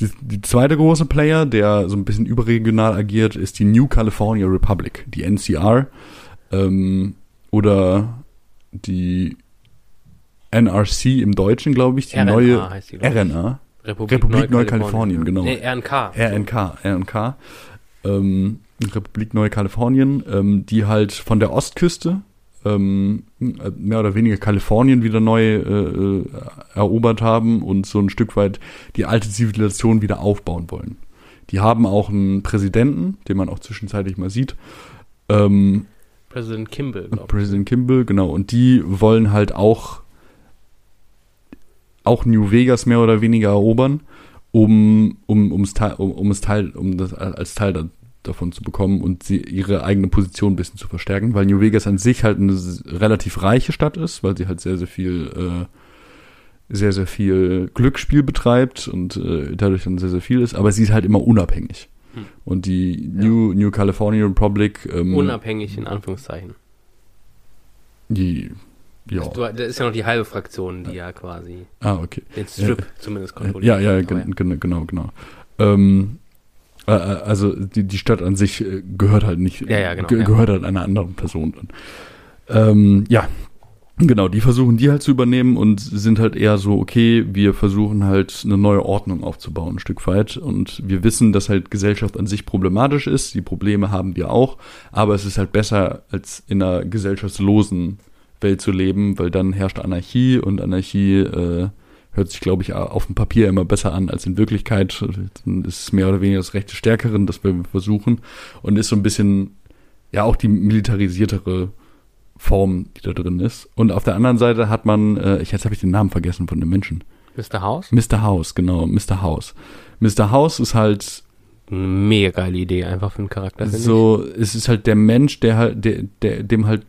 C: Die, die zweite große Player, der so ein bisschen überregional agiert, ist die New California Republic, die NCR. Ähm, oder die NRC im Deutschen, glaube ich, die
B: RNA
C: neue
B: heißt die,
C: RNA.
B: Republik,
C: Republik Neukalifornien, genau.
B: Nee, RNK.
C: RNK, RNK. Ähm, Republik Neukalifornien, ähm, die halt von der Ostküste ähm, mehr oder weniger Kalifornien wieder neu äh, äh, erobert haben und so ein Stück weit die alte Zivilisation wieder aufbauen wollen. Die haben auch einen Präsidenten, den man auch zwischenzeitlich mal sieht. Ähm,
B: Präsident Kimball.
C: Präsident Kimball, genau. Und die wollen halt auch, auch New Vegas mehr oder weniger erobern, um, um, um's Teil, um, um es Teil, um das als Teil da, davon zu bekommen und sie ihre eigene Position ein bisschen zu verstärken, weil New Vegas an sich halt eine relativ reiche Stadt ist, weil sie halt sehr, sehr viel, äh, sehr, sehr viel Glücksspiel betreibt und äh, dadurch dann sehr, sehr viel ist, aber sie ist halt immer unabhängig. Hm. Und die New, New California Republic.
B: Ähm, Unabhängig in Anführungszeichen.
C: Die, ja.
B: Also, da ist ja noch die halbe Fraktion, die ja quasi
C: ah, okay.
B: den Strip ja. zumindest
C: kontrolliert. Ja, ja, genau, genau, genau. Ähm, äh, äh, also die, die Stadt an sich äh, gehört halt nicht,
B: ja, ja, genau,
C: gehört halt einer anderen Person dann. Ähm, ja, Genau, die versuchen die halt zu übernehmen und sind halt eher so, okay, wir versuchen halt eine neue Ordnung aufzubauen, ein Stück weit. Und wir wissen, dass halt Gesellschaft an sich problematisch ist. Die Probleme haben wir auch. Aber es ist halt besser, als in einer gesellschaftslosen Welt zu leben, weil dann herrscht Anarchie und Anarchie äh, hört sich, glaube ich, auf dem Papier immer besser an als in Wirklichkeit. Dann ist es mehr oder weniger das Recht des Stärkeren, das wir versuchen. Und ist so ein bisschen, ja, auch die militarisiertere Form, die da drin ist. Und auf der anderen Seite hat man, äh, ich, jetzt habe ich den Namen vergessen von dem Menschen.
B: Mr. House?
C: Mr. House, genau, Mr. House. Mr. House ist halt
B: mega geile Idee einfach für einen Charakter.
C: So, ich. es ist halt der Mensch, der halt, der, der, dem halt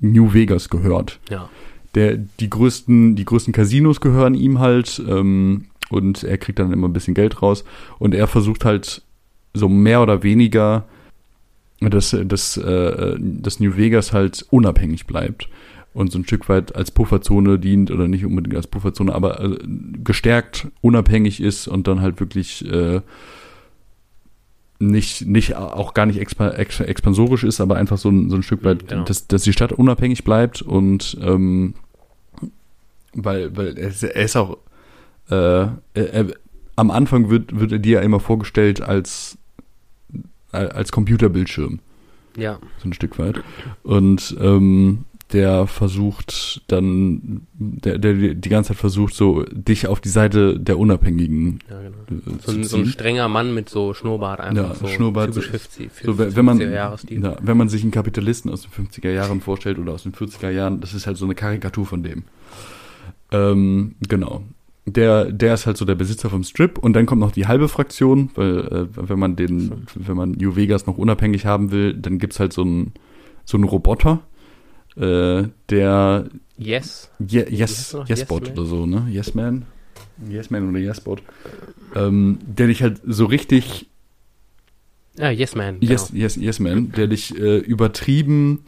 C: New Vegas gehört.
B: Ja.
C: Der, die größten, die größten Casinos gehören ihm halt, ähm, und er kriegt dann immer ein bisschen Geld raus. Und er versucht halt so mehr oder weniger dass, dass, äh, dass New Vegas halt unabhängig bleibt und so ein Stück weit als Pufferzone dient oder nicht unbedingt als Pufferzone, aber äh, gestärkt unabhängig ist und dann halt wirklich äh, nicht, nicht auch gar nicht expa expansorisch ist, aber einfach so ein, so ein Stück weit, genau. dass, dass die Stadt unabhängig bleibt und ähm, weil, weil er, er ist auch äh, er, er, am Anfang wird, wird er dir ja immer vorgestellt als als Computerbildschirm.
B: Ja.
C: So ein Stück weit. Und ähm, der versucht dann, der, der die ganze Zeit versucht, so dich auf die Seite der Unabhängigen
B: ja, genau. So, ein, so, ein, strenger Mann mit so Schnurrbart einfach.
C: Ja, so Schnurrbart.
B: Typisch 50, 50,
C: so, wenn, man, ja, wenn man sich einen Kapitalisten aus den 50er Jahren vorstellt oder aus den 40er Jahren, das ist halt so eine Karikatur von dem. Ähm, genau der, der ist halt so der Besitzer vom Strip und dann kommt noch die halbe Fraktion, weil äh, wenn man den, wenn man New Vegas noch unabhängig haben will, dann gibt's halt so einen so einen Roboter, äh, der
B: Yes.
C: Ye yes? Yesbot
B: Yes Man?
C: oder so, ne? Yes Man? Yes Man oder Yesbot. Ähm, der dich halt so richtig
B: Ah, Yes Man.
C: Yes, yes, yes Man, der dich äh, übertrieben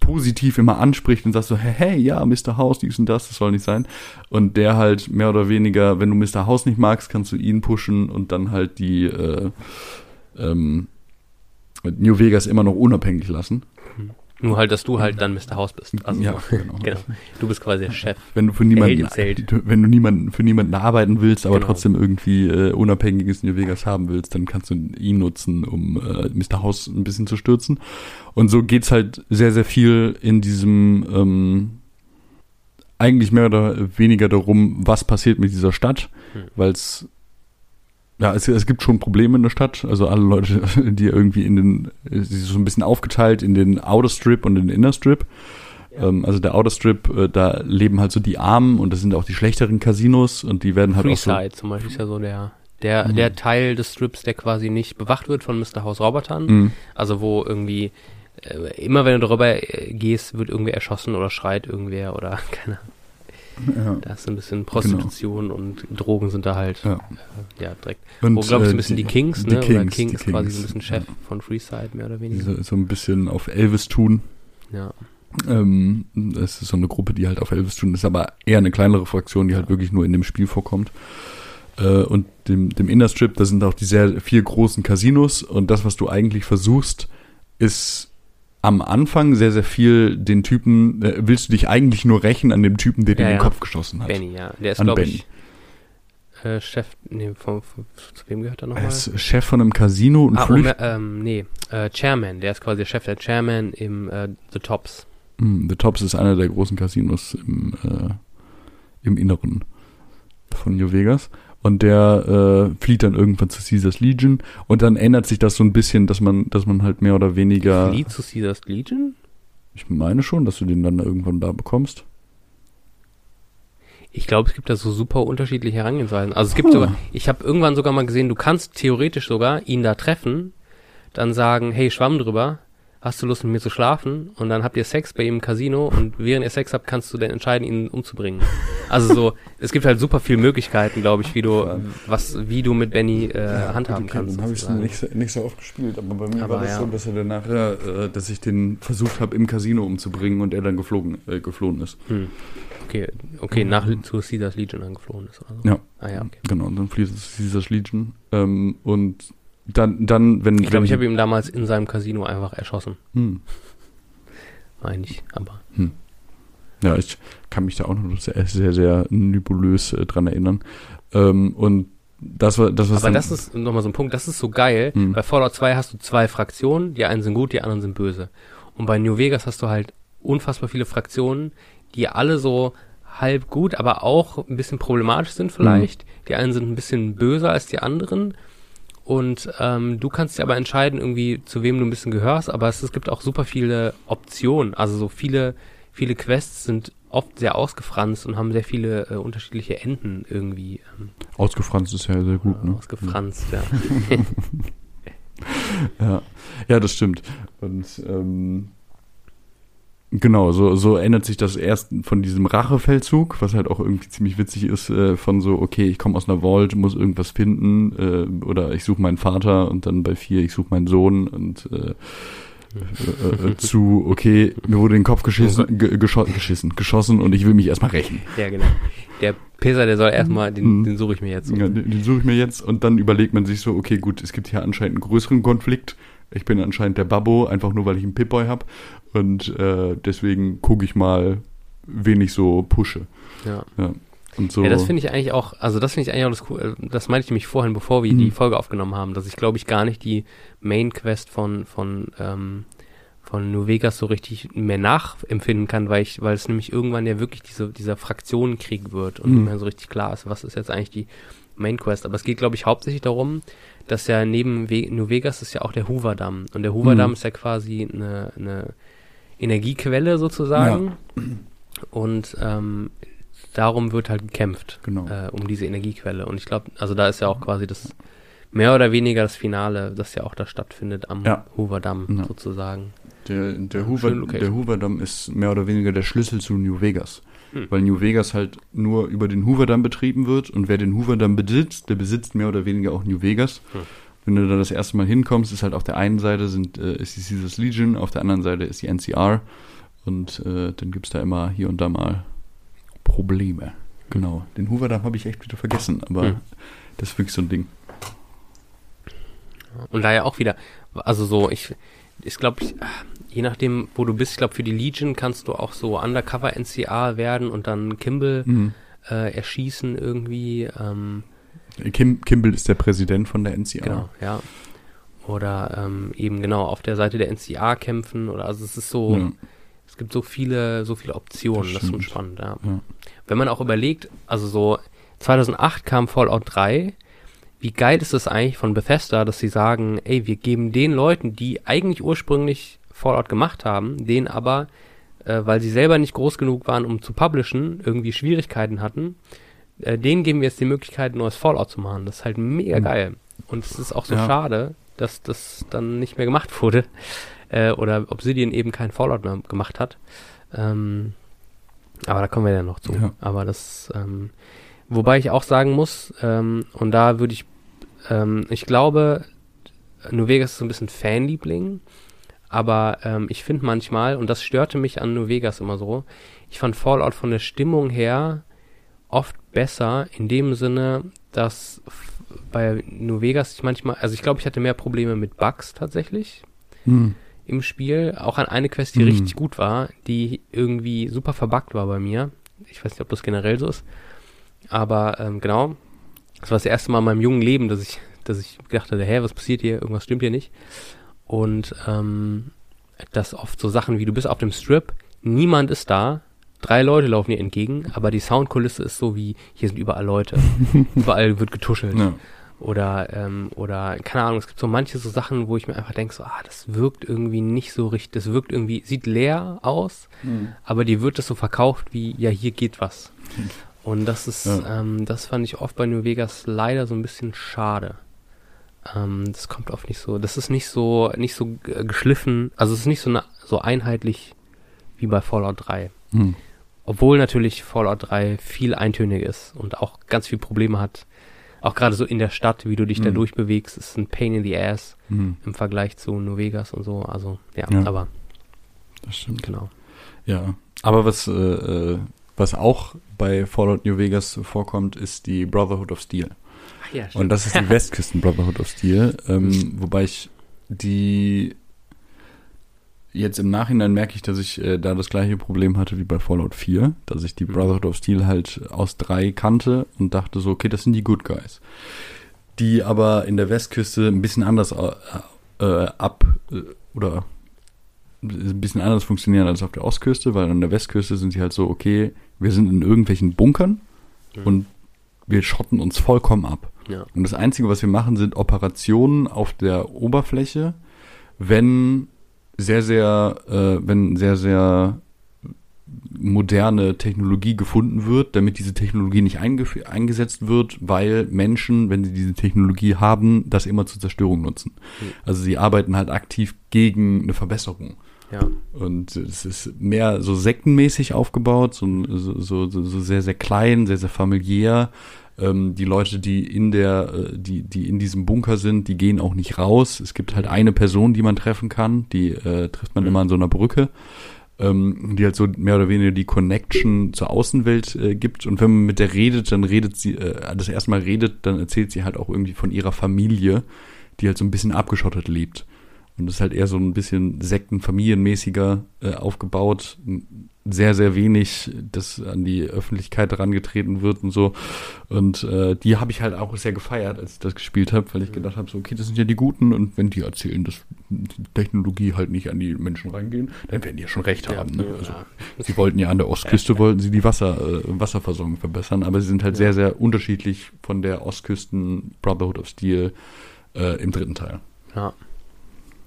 C: positiv immer anspricht und sagt so, hey, hey, ja, Mr. House, dies und das, das soll nicht sein. Und der halt mehr oder weniger, wenn du Mr. House nicht magst, kannst du ihn pushen und dann halt die äh, ähm, New Vegas immer noch unabhängig lassen.
B: Nur halt, dass du halt dann Mr. House bist. Also,
C: ja, genau.
B: genau. Du bist quasi der Chef.
C: Wenn du für niemanden, wenn du niemanden, für niemanden arbeiten willst, aber
B: Genau.
C: trotzdem irgendwie äh, unabhängiges New Vegas haben willst, dann kannst du ihn nutzen, um äh, Mr. House ein bisschen zu stürzen. Und so geht's halt sehr, sehr viel in diesem ähm, eigentlich mehr oder weniger darum, was passiert mit dieser Stadt,
B: Hm.
C: weil es ja, es, es gibt schon Probleme in der Stadt. Also alle Leute, die irgendwie in den, sie ist so ein bisschen aufgeteilt in den Outer Strip und den Inner Strip. Ähm, also der Outer Strip, äh, da leben halt so die Armen und das sind auch die schlechteren Casinos und die werden halt auch so.
B: Freeside zum Beispiel ist ja so der, der,
C: Mhm.
B: der Teil des Strips, der quasi nicht bewacht wird von Mr. House Robotern.
C: Mhm.
B: Also wo irgendwie äh, immer wenn du darüber äh, gehst, wird irgendwer erschossen oder schreit irgendwer oder keine Ahnung.
C: Ja.
B: Da ist ein bisschen Prostitution und Drogen sind da halt
C: Ja.
B: äh, ja direkt.
C: Und,
B: Wo glaube ich so ein
C: äh,
B: bisschen die, Kings,
C: die
B: ne? oder
C: Kings,
B: King
C: die
B: ist quasi
C: Kings,
B: so ein bisschen Chef
C: ja.
B: von Freeside mehr oder
C: Die
B: weniger.
C: so, so ein bisschen auf Elvis tun.
B: Ja.
C: Ähm, das ist so eine Gruppe, die halt auf Elvis tun, ist aber eher eine kleinere Fraktion, die halt wirklich nur in dem Spiel vorkommt. Äh, und dem, dem Inner Strip, da sind auch die sehr vier großen Casinos und das, was du eigentlich versuchst, ist am Anfang sehr, sehr viel den Typen, äh, willst du dich eigentlich nur rächen an dem Typen, der dir
B: Ja,
C: den
B: ja.
C: Kopf geschossen hat.
B: Benny, ja. Der ist
C: An Benny.
B: ich äh, Chef, nee, von, von, zu wem gehört er
C: Er
B: nochmal?
C: ist Chef von einem Casino und
B: Ah,
C: flüchtet.
B: Omer, ähm, nee, äh, Chairman, der ist quasi der Chef der Chairman im äh, The Tops.
C: Mm, The Tops ist einer der großen Casinos im, äh, im Inneren von New Vegas. Und der äh, flieht dann irgendwann zu Caesars Legion und dann ändert sich das so ein bisschen, dass man, dass man halt mehr oder weniger.
B: Flieht zu Caesars Legion?
C: Ich meine schon, dass du den dann irgendwann da bekommst.
B: Ich glaube, es gibt da so super unterschiedliche Herangehensweisen. Also es gibt
C: Ah.
B: sogar, ich habe irgendwann sogar mal gesehen, du kannst theoretisch sogar ihn da treffen, dann sagen, hey, Schwamm drüber, hast du Lust mit mir zu schlafen? Und dann habt ihr Sex bei ihm im Casino und während ihr Sex habt, kannst du dann entscheiden, ihn umzubringen. Also so, es gibt halt super viele Möglichkeiten, glaube ich, wie du, was, wie du mit Benny äh, handhaben kannst.
C: Dann habe ich
B: sozusagen.
C: nicht, so- nicht so oft gespielt, aber bei mir
B: Aber
C: war das
B: ja.
C: so, dass er dann nachher, äh, dass ich den versucht habe, im Casino umzubringen und er dann geflogen, äh, geflohen ist.
B: Hm. Okay, okay, nach zu Caesars Legion angeflohen ist oder so.
C: Ja.
B: Ah ja, okay.
C: Genau, und dann fließt es zu Caesars Legion. Ähm, und dann, dann, wenn.
B: Ich glaube, ich habe ihn damals in seinem Casino einfach erschossen.
C: hm.
B: Meine ich, aber.
C: Ja, ich kann mich da auch noch sehr, sehr, sehr nebulös äh, dran erinnern. Ähm, und das war das, was
B: Aber das ist nochmal so ein Punkt, das ist so geil.
C: Hm.
B: Bei Fallout 2 hast du zwei Fraktionen, die einen sind gut, die anderen sind böse. Und bei New Vegas hast du halt unfassbar viele Fraktionen, die alle so halb gut, aber auch ein bisschen problematisch sind vielleicht.
C: Hm.
B: Die einen sind ein bisschen böser als die anderen. Und ähm, du kannst dir aber entscheiden, irgendwie, zu wem du ein bisschen gehörst, aber es, es gibt auch super viele Optionen. Also so viele, viele Quests sind oft sehr ausgefranst und haben sehr viele äh, unterschiedliche Enden irgendwie ähm,
C: ausgefranst ist ja sehr gut, ne?
B: ausgefranst, ja.
C: Ja, ja, das stimmt. Und ähm, genau, so, so ändert sich das erst von diesem Rachefeldzug, was halt auch irgendwie ziemlich witzig ist, äh, von so, okay, ich komme aus einer Vault, muss irgendwas finden, äh, oder ich suche meinen Vater und dann bei vier, ich suche meinen Sohn und äh, äh, äh, zu, okay, mir wurde in den Kopf geschissen, ge gescho geschissen, geschossen und ich will mich erstmal rächen.
B: Ja, genau. Der Pisser, der soll erstmal, den,
C: Mhm.
B: den suche ich mir jetzt.
C: Ja, den, den suche ich mir jetzt und dann überlegt man sich so, okay, gut, es gibt hier anscheinend einen größeren Konflikt. Ich bin anscheinend der Babbo, einfach nur weil ich einen Pip-Boy habe. Und äh, deswegen gucke ich mal, wen ich so pushe.
B: Ja.
C: Und so.
B: Ja, das finde ich eigentlich auch, also das finde ich eigentlich auch das cool, das meinte ich nämlich vorhin, bevor wir
C: Mhm.
B: die Folge aufgenommen haben, dass ich glaube ich gar nicht die Main Quest von, von, ähm, von New Vegas so richtig mehr nachempfinden kann, weil ich, weil es nämlich irgendwann ja wirklich diese, dieser Fraktionenkrieg wird und
C: Mhm.
B: nicht mehr so richtig klar ist, was ist jetzt eigentlich die Main Quest. Aber es geht, glaube ich, hauptsächlich darum, dass ja neben We New Vegas ist ja auch der Hoover Damm. Und der Hoover
C: Mhm.
B: Damm ist ja quasi eine, eine Energiequelle sozusagen. Und ähm, darum wird halt gekämpft
C: Genau.
B: äh, um diese Energiequelle. Und ich glaube, also da ist ja auch quasi das mehr oder weniger das Finale, das ja auch da stattfindet am
C: Ja.
B: Hoover Damm
C: Ja.
B: sozusagen.
C: Der, der,
B: Ja,
C: Hoover, der Hoover-Damm ist mehr oder weniger der Schlüssel zu New Vegas.
B: Hm.
C: Weil New Vegas halt nur über den Hoover-Damm betrieben wird und wer den Hoover-Damm besitzt, der besitzt mehr oder weniger auch New Vegas.
B: Hm.
C: Wenn du da das erste Mal hinkommst, ist halt auf der einen Seite sind, äh, ist die Caesars Legion, auf der anderen Seite ist die NCR und äh, dann gibt's da immer hier und da mal Probleme. Genau. Den Hoover-Damm habe ich echt wieder vergessen, aber
B: Hm.
C: das ist wirklich so ein Ding.
B: Und da ja auch wieder, also so, ich, ich glaube, je nachdem, wo du bist, ich glaube, für die Legion kannst du auch so Undercover NCA werden und dann Kimball
C: Mhm.
B: äh, erschießen irgendwie. Ähm,
C: Kim, Kimball ist der Präsident von der NCR.
B: Genau, ja. Oder ähm, eben genau auf der Seite der NCA kämpfen oder also es ist so,
C: Ja.
B: es gibt so viele, so viele Optionen,
C: Das
B: das, ist schon spannend, ja.
C: Ja.
B: Wenn man auch überlegt, also so 2008 kam Fallout 3, wie geil ist es eigentlich von Bethesda, dass sie sagen, ey, wir geben den Leuten, die eigentlich ursprünglich Fallout gemacht haben, denen aber, äh, weil sie selber nicht groß genug waren, um zu publishen, irgendwie Schwierigkeiten hatten, äh, denen geben wir jetzt die Möglichkeit, ein neues Fallout zu machen. Das ist halt mega
C: Mhm.
B: geil. Und es ist auch so
C: Ja.
B: schade, dass das dann nicht mehr gemacht wurde. Äh, oder Obsidian eben kein Fallout mehr gemacht hat. Ähm, aber da kommen wir ja noch zu.
C: Ja.
B: Aber das, ähm, wobei ich auch sagen muss, ähm, und da würde ich, ähm, ich glaube, Vegas ist so ein bisschen Fanliebling, aber ähm, ich finde manchmal, und das störte mich an New Vegas immer so, ich fand Fallout von der Stimmung her oft besser, in dem Sinne, dass bei New Vegas ich manchmal, also ich glaube, ich hatte mehr Probleme mit Bugs tatsächlich
C: Hm.
B: im Spiel. Auch an eine Quest, die
C: Mhm.
B: richtig gut war, die irgendwie super verbuggt war bei mir. Ich weiß nicht, ob das generell so ist. Aber ähm, genau, das war das erste Mal in meinem jungen Leben, dass ich, dass ich gedacht hatte, hä, was passiert hier? Irgendwas stimmt hier nicht. Und ähm, dass oft so Sachen wie, du bist auf dem Strip, niemand ist da, drei Leute laufen dir entgegen, aber die Soundkulisse ist so wie, hier sind überall Leute. überall wird getuschelt.
C: Ja.
B: Oder, ähm, oder, keine Ahnung, es gibt so manche so Sachen, wo ich mir einfach denke, so, ah, das wirkt irgendwie nicht so richtig, das wirkt irgendwie, sieht leer aus, aber dir wird das so verkauft wie, ja, hier geht was. Und das ist,
C: Ja.
B: ähm, das fand ich oft bei New Vegas leider so ein bisschen schade. Ähm, das kommt oft nicht so, das ist nicht so, nicht so geschliffen, also es ist nicht so, na, so einheitlich wie bei Fallout 3.
C: Hm.
B: Obwohl natürlich Fallout 3 viel eintöniger ist und auch ganz viel Probleme hat. Auch gerade so in der Stadt, wie du dich da
C: Mhm.
B: durchbewegst, ist ein Pain in the Ass
C: Hm.
B: im Vergleich zu New Vegas und so. Also, ja,
C: Ja.
B: aber
C: Das stimmt.
B: genau.
C: Ja. Aber was, äh, äh, was auch bei Fallout New Vegas vorkommt, ist die Brotherhood of Steel.
B: Ja,
C: Und das ist die Westküsten Brotherhood of Steel. Ähm, wobei ich die jetzt im Nachhinein merke ich, dass ich äh, da das gleiche Problem hatte wie bei Fallout 4, dass ich die
B: Mhm.
C: Brotherhood of Steel halt aus drei kannte und dachte so, okay, das sind die Good Guys. Die aber in der Westküste ein bisschen anders äh, äh, ab äh, oder ein bisschen anders funktionieren als auf der Ostküste, weil an der Westküste sind sie halt so, okay, wir sind in irgendwelchen Bunkern
B: Mhm.
C: und wir schotten uns vollkommen ab.
B: Ja.
C: Und das Einzige, was wir machen, sind Operationen auf der Oberfläche, wenn sehr, sehr, äh, wenn sehr, sehr moderne Technologie gefunden wird, damit diese Technologie nicht eingesetzt wird, weil Menschen, wenn sie diese Technologie haben, das immer zur Zerstörung nutzen.
B: Mhm.
C: Also sie arbeiten halt aktiv gegen eine Verbesserung.
B: Ja.
C: Und es ist mehr so sektenmäßig aufgebaut, so, so, so, so sehr, sehr klein, sehr, sehr familiär. Ähm, die Leute, die in der, äh, die, die in diesem Bunker sind, die gehen auch nicht raus. Es gibt halt eine Person, die man treffen kann, die äh, trifft man
B: Mhm.
C: immer an so einer Brücke, ähm, die halt so mehr oder weniger die Connection zur Außenwelt äh, gibt. Und wenn man mit der redet, dann redet sie, äh, das erste Mal redet, dann erzählt sie halt auch irgendwie von ihrer Familie, die halt so ein bisschen abgeschottet lebt. Und das ist halt eher so ein bisschen sektenfamilienmäßiger äh, aufgebaut. Sehr, sehr wenig, das an die Öffentlichkeit herangetreten wird und so. Und äh, die habe ich halt auch sehr gefeiert, als ich das gespielt habe, weil ich gedacht habe, so, okay, das sind ja die Guten und wenn die erzählen, dass die Technologie halt nicht an die Menschen reingehen, dann werden die ja schon recht
B: Ja,
C: haben. Ne?
B: ja.
C: Also, sie wollten ja an der Ostküste, wollten sie die Wasser, äh, Wasserversorgung verbessern, aber sie sind halt
B: Ja.
C: sehr, sehr unterschiedlich von der Ostküsten Brotherhood of Steel äh, im dritten Teil.
B: Ja.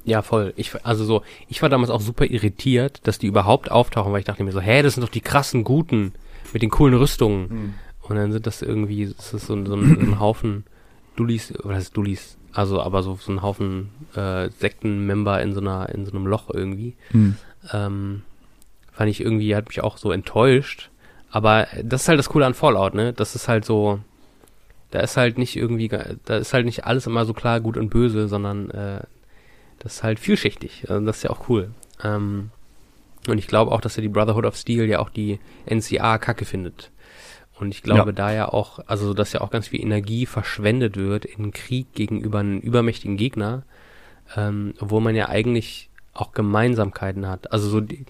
B: Ja, voll. Ich, also so, ich war damals auch super irritiert, dass die überhaupt auftauchen, weil ich dachte mir so, hä, das sind doch die krassen Guten mit den coolen Rüstungen. Und dann sind das irgendwie, das ist so, ein- so, ein, so ein Haufen Dullis, oder heißt Dullis? Also aber so, so ein Haufen äh, Sektenmember in so einer, in so einem Loch irgendwie.
C: Hm.
B: Ähm, fand ich irgendwie, hat mich auch so enttäuscht. Aber das ist halt das Coole an Fallout, ne? Das ist halt so, da ist halt nicht irgendwie, da ist halt nicht alles immer so klar gut und böse, sondern äh, das ist halt vielschichtig. Also das ist ja auch cool. Ähm, und ich glaube auch, dass er die Brotherhood of Steel ja auch die NCA kacke findet. Und ich glaube
C: Ja.
B: da ja auch, also dass ja auch ganz viel Energie verschwendet wird in Krieg gegenüber einem übermächtigen Gegner, ähm, wo man ja eigentlich auch Gemeinsamkeiten hat. Also so die,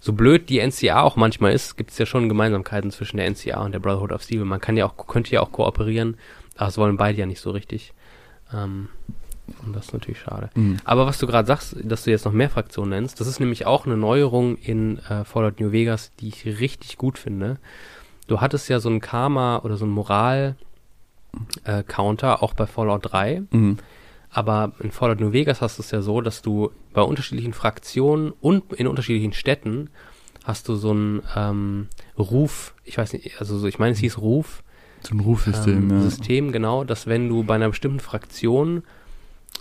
B: so blöd die NCA auch manchmal ist, gibt es ja schon Gemeinsamkeiten zwischen der NCA und der Brotherhood of Steel. Man kann ja auch, könnte ja auch kooperieren, aber das wollen beide ja nicht so richtig. Ähm, und das ist natürlich schade.
C: Mhm.
B: Aber was du gerade sagst, dass du jetzt noch mehr Fraktionen nennst, das ist nämlich auch eine Neuerung in äh, Fallout New Vegas, die ich richtig gut finde. Du hattest ja so ein Karma oder so ein Moral-Counter auch bei Fallout 3.
C: Mhm.
B: Aber in Fallout New Vegas hast du es ja so, dass du bei unterschiedlichen Fraktionen und in unterschiedlichen Städten hast du so einen ähm, Ruf, ich weiß nicht, also so, ich meine, es hieß Ruf,
C: So ein Rufsystem,
B: ähm,
C: ja.
B: System, genau, dass wenn du bei einer bestimmten Fraktion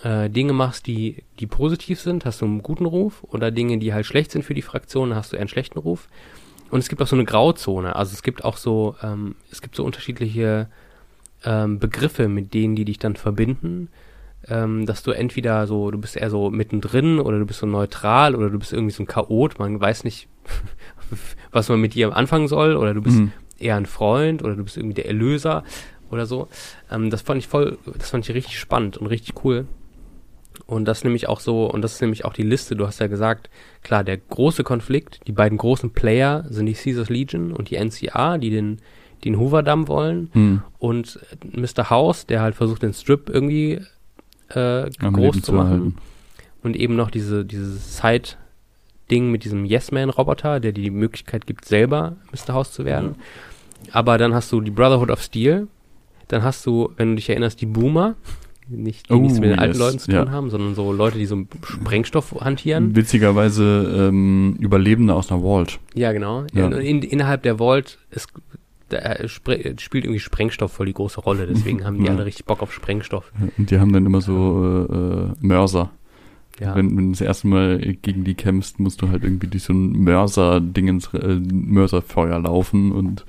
B: äh, Dinge machst, die, die positiv sind, hast du einen guten Ruf oder Dinge, die halt schlecht sind für die Fraktion, hast du eher einen schlechten Ruf. Und es gibt auch so eine Grauzone, also es gibt auch so, ähm, es gibt so unterschiedliche ähm, Begriffe, mit denen die dich dann verbinden, ähm, dass du entweder so, du bist eher so mittendrin oder du bist so neutral oder du bist irgendwie so ein Chaot, man weiß nicht, was man mit dir anfangen soll oder du bist
C: Mhm.
B: eher ein Freund oder du bist irgendwie der Erlöser oder so. Ähm, das fand ich voll, das fand ich richtig spannend und richtig cool. Und das nämlich auch so, und das ist nämlich auch die Liste, du hast ja gesagt, klar, der große Konflikt, die beiden großen Player sind die Caesars Legion und die NCA, die den, den Hoover-Damm wollen
C: Mhm.
B: und Mr. House, der halt versucht, den Strip irgendwie äh,
C: Am
B: groß
C: Leben
B: zu machen.
C: erhalten.
B: Und eben noch diese, dieses Side-Ding mit diesem Yes-Man-Roboter, der dir die Möglichkeit gibt, selber Mr. House zu werden. Aber dann hast du die Brotherhood of Steel. Dann hast du, wenn du dich erinnerst, die Boomer. Nicht, die
C: Oh,
B: nichts mit den alten
C: yes,
B: Leuten zu tun
C: ja.
B: haben, sondern so Leute, die so Sprengstoff hantieren.
C: Witzigerweise ähm, Überlebende aus einer Vault.
B: Ja, genau.
C: Ja.
B: In, in, innerhalb der Vault ist, äh, spielt irgendwie Sprengstoff voll die große Rolle. Deswegen haben die
C: Ja.
B: alle richtig Bock auf Sprengstoff.
C: Und die haben dann immer so äh, Mörser.
B: Ja.
C: Wenn, wenn du das erste Mal gegen die kämpfst, musst du halt irgendwie durch so ein Mörser-Dingens, äh, Mörserfeuer laufen und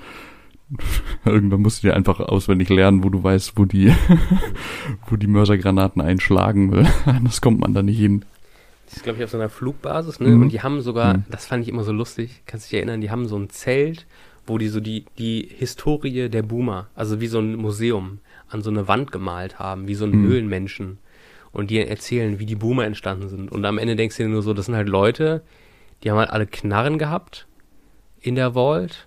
C: irgendwann musst du dir einfach auswendig lernen, wo du weißt, wo die, wo die Mörsergranaten einschlagen will. Anders kommt man da nicht hin.
B: Das ist, glaube ich, auf so einer Flugbasis, ne?
C: Mhm.
B: Und die haben sogar,
C: Mhm.
B: das fand ich immer so lustig, kannst dich erinnern, die haben so ein Zelt, wo die so die, die Historie der Boomer, also wie so ein Museum, an so eine Wand gemalt haben, wie so ein
C: Mhm.
B: Höhlenmenschen. Und die erzählen, wie die Boomer entstanden sind. Und am Ende denkst du dir nur so, das sind halt Leute, die haben halt alle Knarren gehabt in der Vault.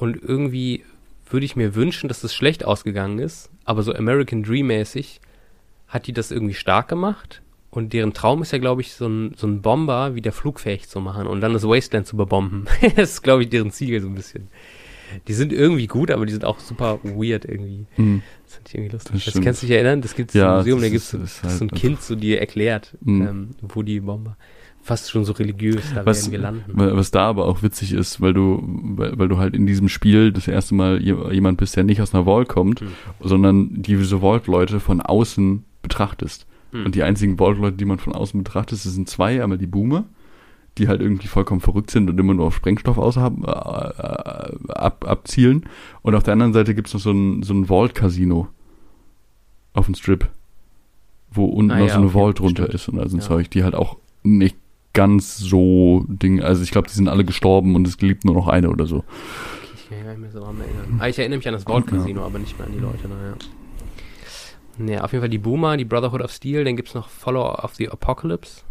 B: Und irgendwie würde ich mir wünschen, dass das schlecht ausgegangen ist, aber so American Dream-mäßig hat die das irgendwie stark gemacht. Und deren Traum ist ja, glaube ich, so ein, so ein Bomber wieder flugfähig zu machen und dann das Wasteland zu bebomben. das ist, glaube ich, deren Ziel so ein bisschen. Die sind irgendwie gut, aber die sind auch super weird irgendwie.
C: Hm.
B: Das finde ich irgendwie lustig.
C: Das
B: Das, kannst du dich erinnern? Das gibt es
C: Ja,
B: im Museum, da gibt es
C: ist
B: so
C: halt
B: ein
C: einfach-
B: Kind zu dir erklärt,
C: Mhm.
B: ähm, wo die Bomber. Fast schon so religiös, da
C: Was,
B: werden wir landen.
C: wa- was da aber auch witzig ist, weil du, weil, weil du halt in diesem Spiel das erste Mal je- jemand bist, der nicht aus einer Vault kommt,
B: Hm.
C: sondern diese Vault-Leute von außen betrachtest.
B: Hm.
C: Und die einzigen Vault-Leute, die man von außen betrachtet, sind zwei. Einmal die Boomer, die halt irgendwie vollkommen verrückt sind und immer nur auf Sprengstoff aushaben, äh, äh, ab, abzielen. Und auf der anderen Seite gibt's noch so ein, so ein Vault-Casino auf dem Strip, wo unten
B: Ah,
C: noch
B: ja,
C: so eine
B: okay,
C: Vault drunter
B: stimmt.
C: ist und also ein
B: Ja.
C: Zeug, die halt auch nicht ganz so Ding, also ich glaube, die sind alle gestorben und es lebt nur noch eine oder so.
B: Ich kann mich gar nicht mehr so dran erinnern. Ah, ich erinnere mich an das Vault Casino, aber nicht mehr an die Leute, naja. Naja, auf jeden Fall die Boomer, die Brotherhood of Steel, dann gibt's noch Follower of the Apocalypse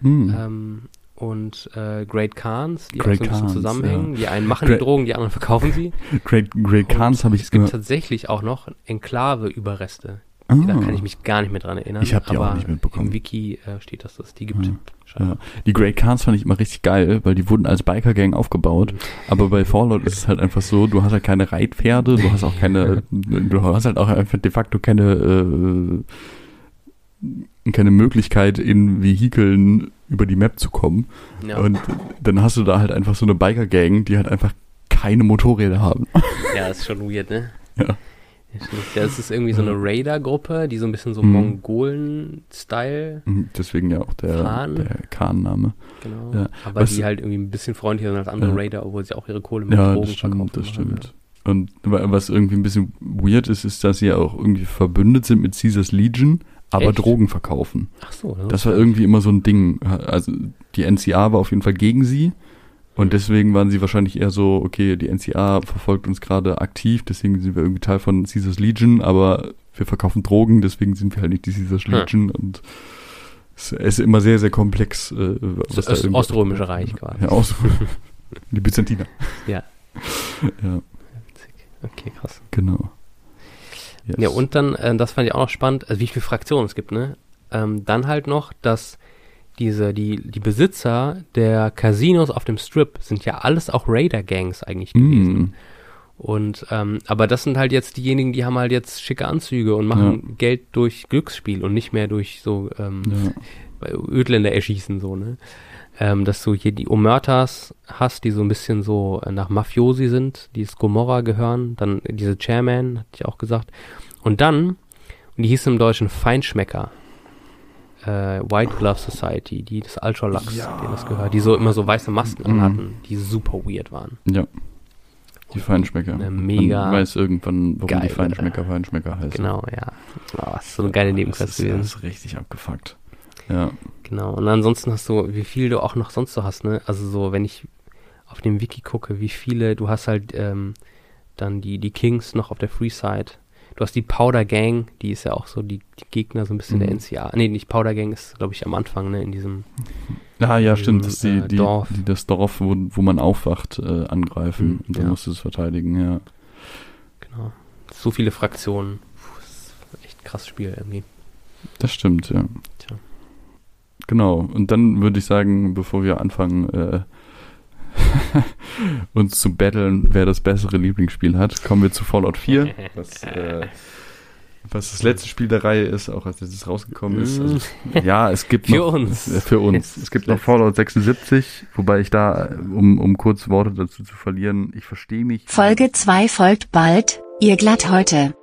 C: Hm.
B: ähm, und äh, Great Khans, die
C: Great
B: auch so ein bisschen
C: Khans,
B: zusammenhängen. Die einen machen
C: Great-
B: die Drogen, die anderen verkaufen sie.
C: Great, Great Khans habe ich
B: Es gibt
C: immer.
B: tatsächlich auch noch Enklave-Überreste.
C: Ah.
B: Da kann ich mich gar nicht mehr dran erinnern.
C: Ich hab die auch nicht mitbekommen.
B: Im Wiki äh, steht, dass es die gibt.
C: Ja. Ja. Die Great Khans fand ich immer richtig geil, weil die wurden als Biker-Gang aufgebaut.
B: Mhm.
C: Aber bei Fallout ist es halt einfach so, du hast halt keine Reitpferde, du hast auch keine, du hast halt auch einfach de facto keine, äh, keine Möglichkeit, in Vehikeln über die Map zu kommen.
B: Ja.
C: Und dann hast du da halt einfach so eine Biker-Gang, die halt einfach keine Motorräder haben.
B: ja, ist schon weird, ne?
C: Ja.
B: Das ist irgendwie so eine Raider-Gruppe, die so ein bisschen so
C: Mhm.
B: Mongolen-Style
C: Mhm, Deswegen ja auch der,
B: Khan.
C: der Khan-Name.
B: Genau.
C: Ja.
B: Aber
C: Was-
B: die halt irgendwie ein bisschen freundlicher sind als andere
C: Ja.
B: Raider, obwohl sie auch ihre Kohle mit
C: Ja,
B: Drogen
C: das stimmt,
B: verkaufen.
C: das stimmt. Und wa- was irgendwie ein bisschen weird ist, ist, dass sie ja auch irgendwie verbündet sind mit Caesars Legion, aber
B: Echt?
C: Drogen verkaufen.
B: Ach so.
C: Das war irgendwie immer so ein Ding. Also die NCA war auf jeden Fall gegen sie. Und deswegen waren sie wahrscheinlich eher so, okay, die NCA verfolgt uns gerade aktiv, deswegen sind wir irgendwie Teil von Caesars Legion, aber wir verkaufen Drogen, deswegen sind wir halt nicht die Caesars. Legion. Und es ist immer sehr, sehr komplex. Äh, was
B: Das
C: da
B: Oströmische Reich quasi.
C: Ja, Ost Die Byzantiner.
B: Ja.
C: Ja,
B: Okay, krass.
C: genau. Yes.
B: Ja, und dann, äh, das fand ich auch noch spannend, also wie viele Fraktionen es gibt, ne? Ähm, dann halt noch, dass diese, die, die Besitzer der Casinos auf dem Strip sind ja alles auch Raider-Gangs eigentlich gewesen.
C: Mm,
B: Und, ähm, aber das sind halt jetzt diejenigen, die haben halt jetzt schicke Anzüge und machen Geld durch Glücksspiel und nicht mehr durch so, ähm,
C: ja.
B: Ödländer erschießen, so, ne? Ähm, dass du hier die Omertas hast, die so ein bisschen so äh, nach Mafiosi sind, die es Gomorra gehören, dann diese Chairman, hatte ich auch gesagt. Und dann, und die hießen im Deutschen Feinschmecker, äh, White Glove Society, die das Ultralux,
C: Ja.
B: denen das gehört, die so immer so weiße Masken
C: Mhm.
B: anhatten, die super weird waren.
C: ja. Die Feinschmecker.
B: Eine mega
C: Man weiß irgendwann, warum
B: geile-
C: die Feinschmecker Feinschmecker heißen.
B: Genau, ja. Oh, das ist so eine geile
C: Das
B: Nebenquest
C: ist, das
B: gewesen.
C: ist richtig abgefuckt. Ja.
B: Genau. Und ansonsten hast du, wie viel du auch noch sonst so hast, ne? Also so, wenn ich auf dem Wiki gucke, wie viele, du hast halt ähm, dann die, die Kings noch auf der Freeside. Du hast die Powder Gang, die ist ja auch so die, die Gegner so ein bisschen
C: Mhm.
B: der NCA. Nee, nicht Powder Gang ist, glaube ich, am Anfang, ne, in diesem.
C: Ah, ja,
B: In
C: stimmt. Das ist die,
B: äh,
C: die,
B: Dorf.
C: die das Dorf, wo, wo man aufwacht, äh, angreifen.
B: Mhm,
C: und dann
B: ja.
C: musst du es verteidigen, ja.
B: Genau. So viele Fraktionen. Puh, das ist echt ein krasses Spiel irgendwie.
C: Das stimmt, ja.
B: Tja.
C: Genau. Und dann würde ich sagen, bevor wir anfangen, äh, uns zu battlen, wer das bessere Lieblingsspiel hat, kommen wir zu Fallout 4. was, äh, was das letzte Spiel der Reihe ist, auch als es rausgekommen ist. Also, ja, es gibt
B: Für
C: noch,
B: uns.
C: äh, Für uns. Es gibt noch Fallout 76, wobei ich da, um, um kurz Worte dazu zu verlieren, ich verstehe mich.
D: Folge 2 folgt bald, ihr glatt heute.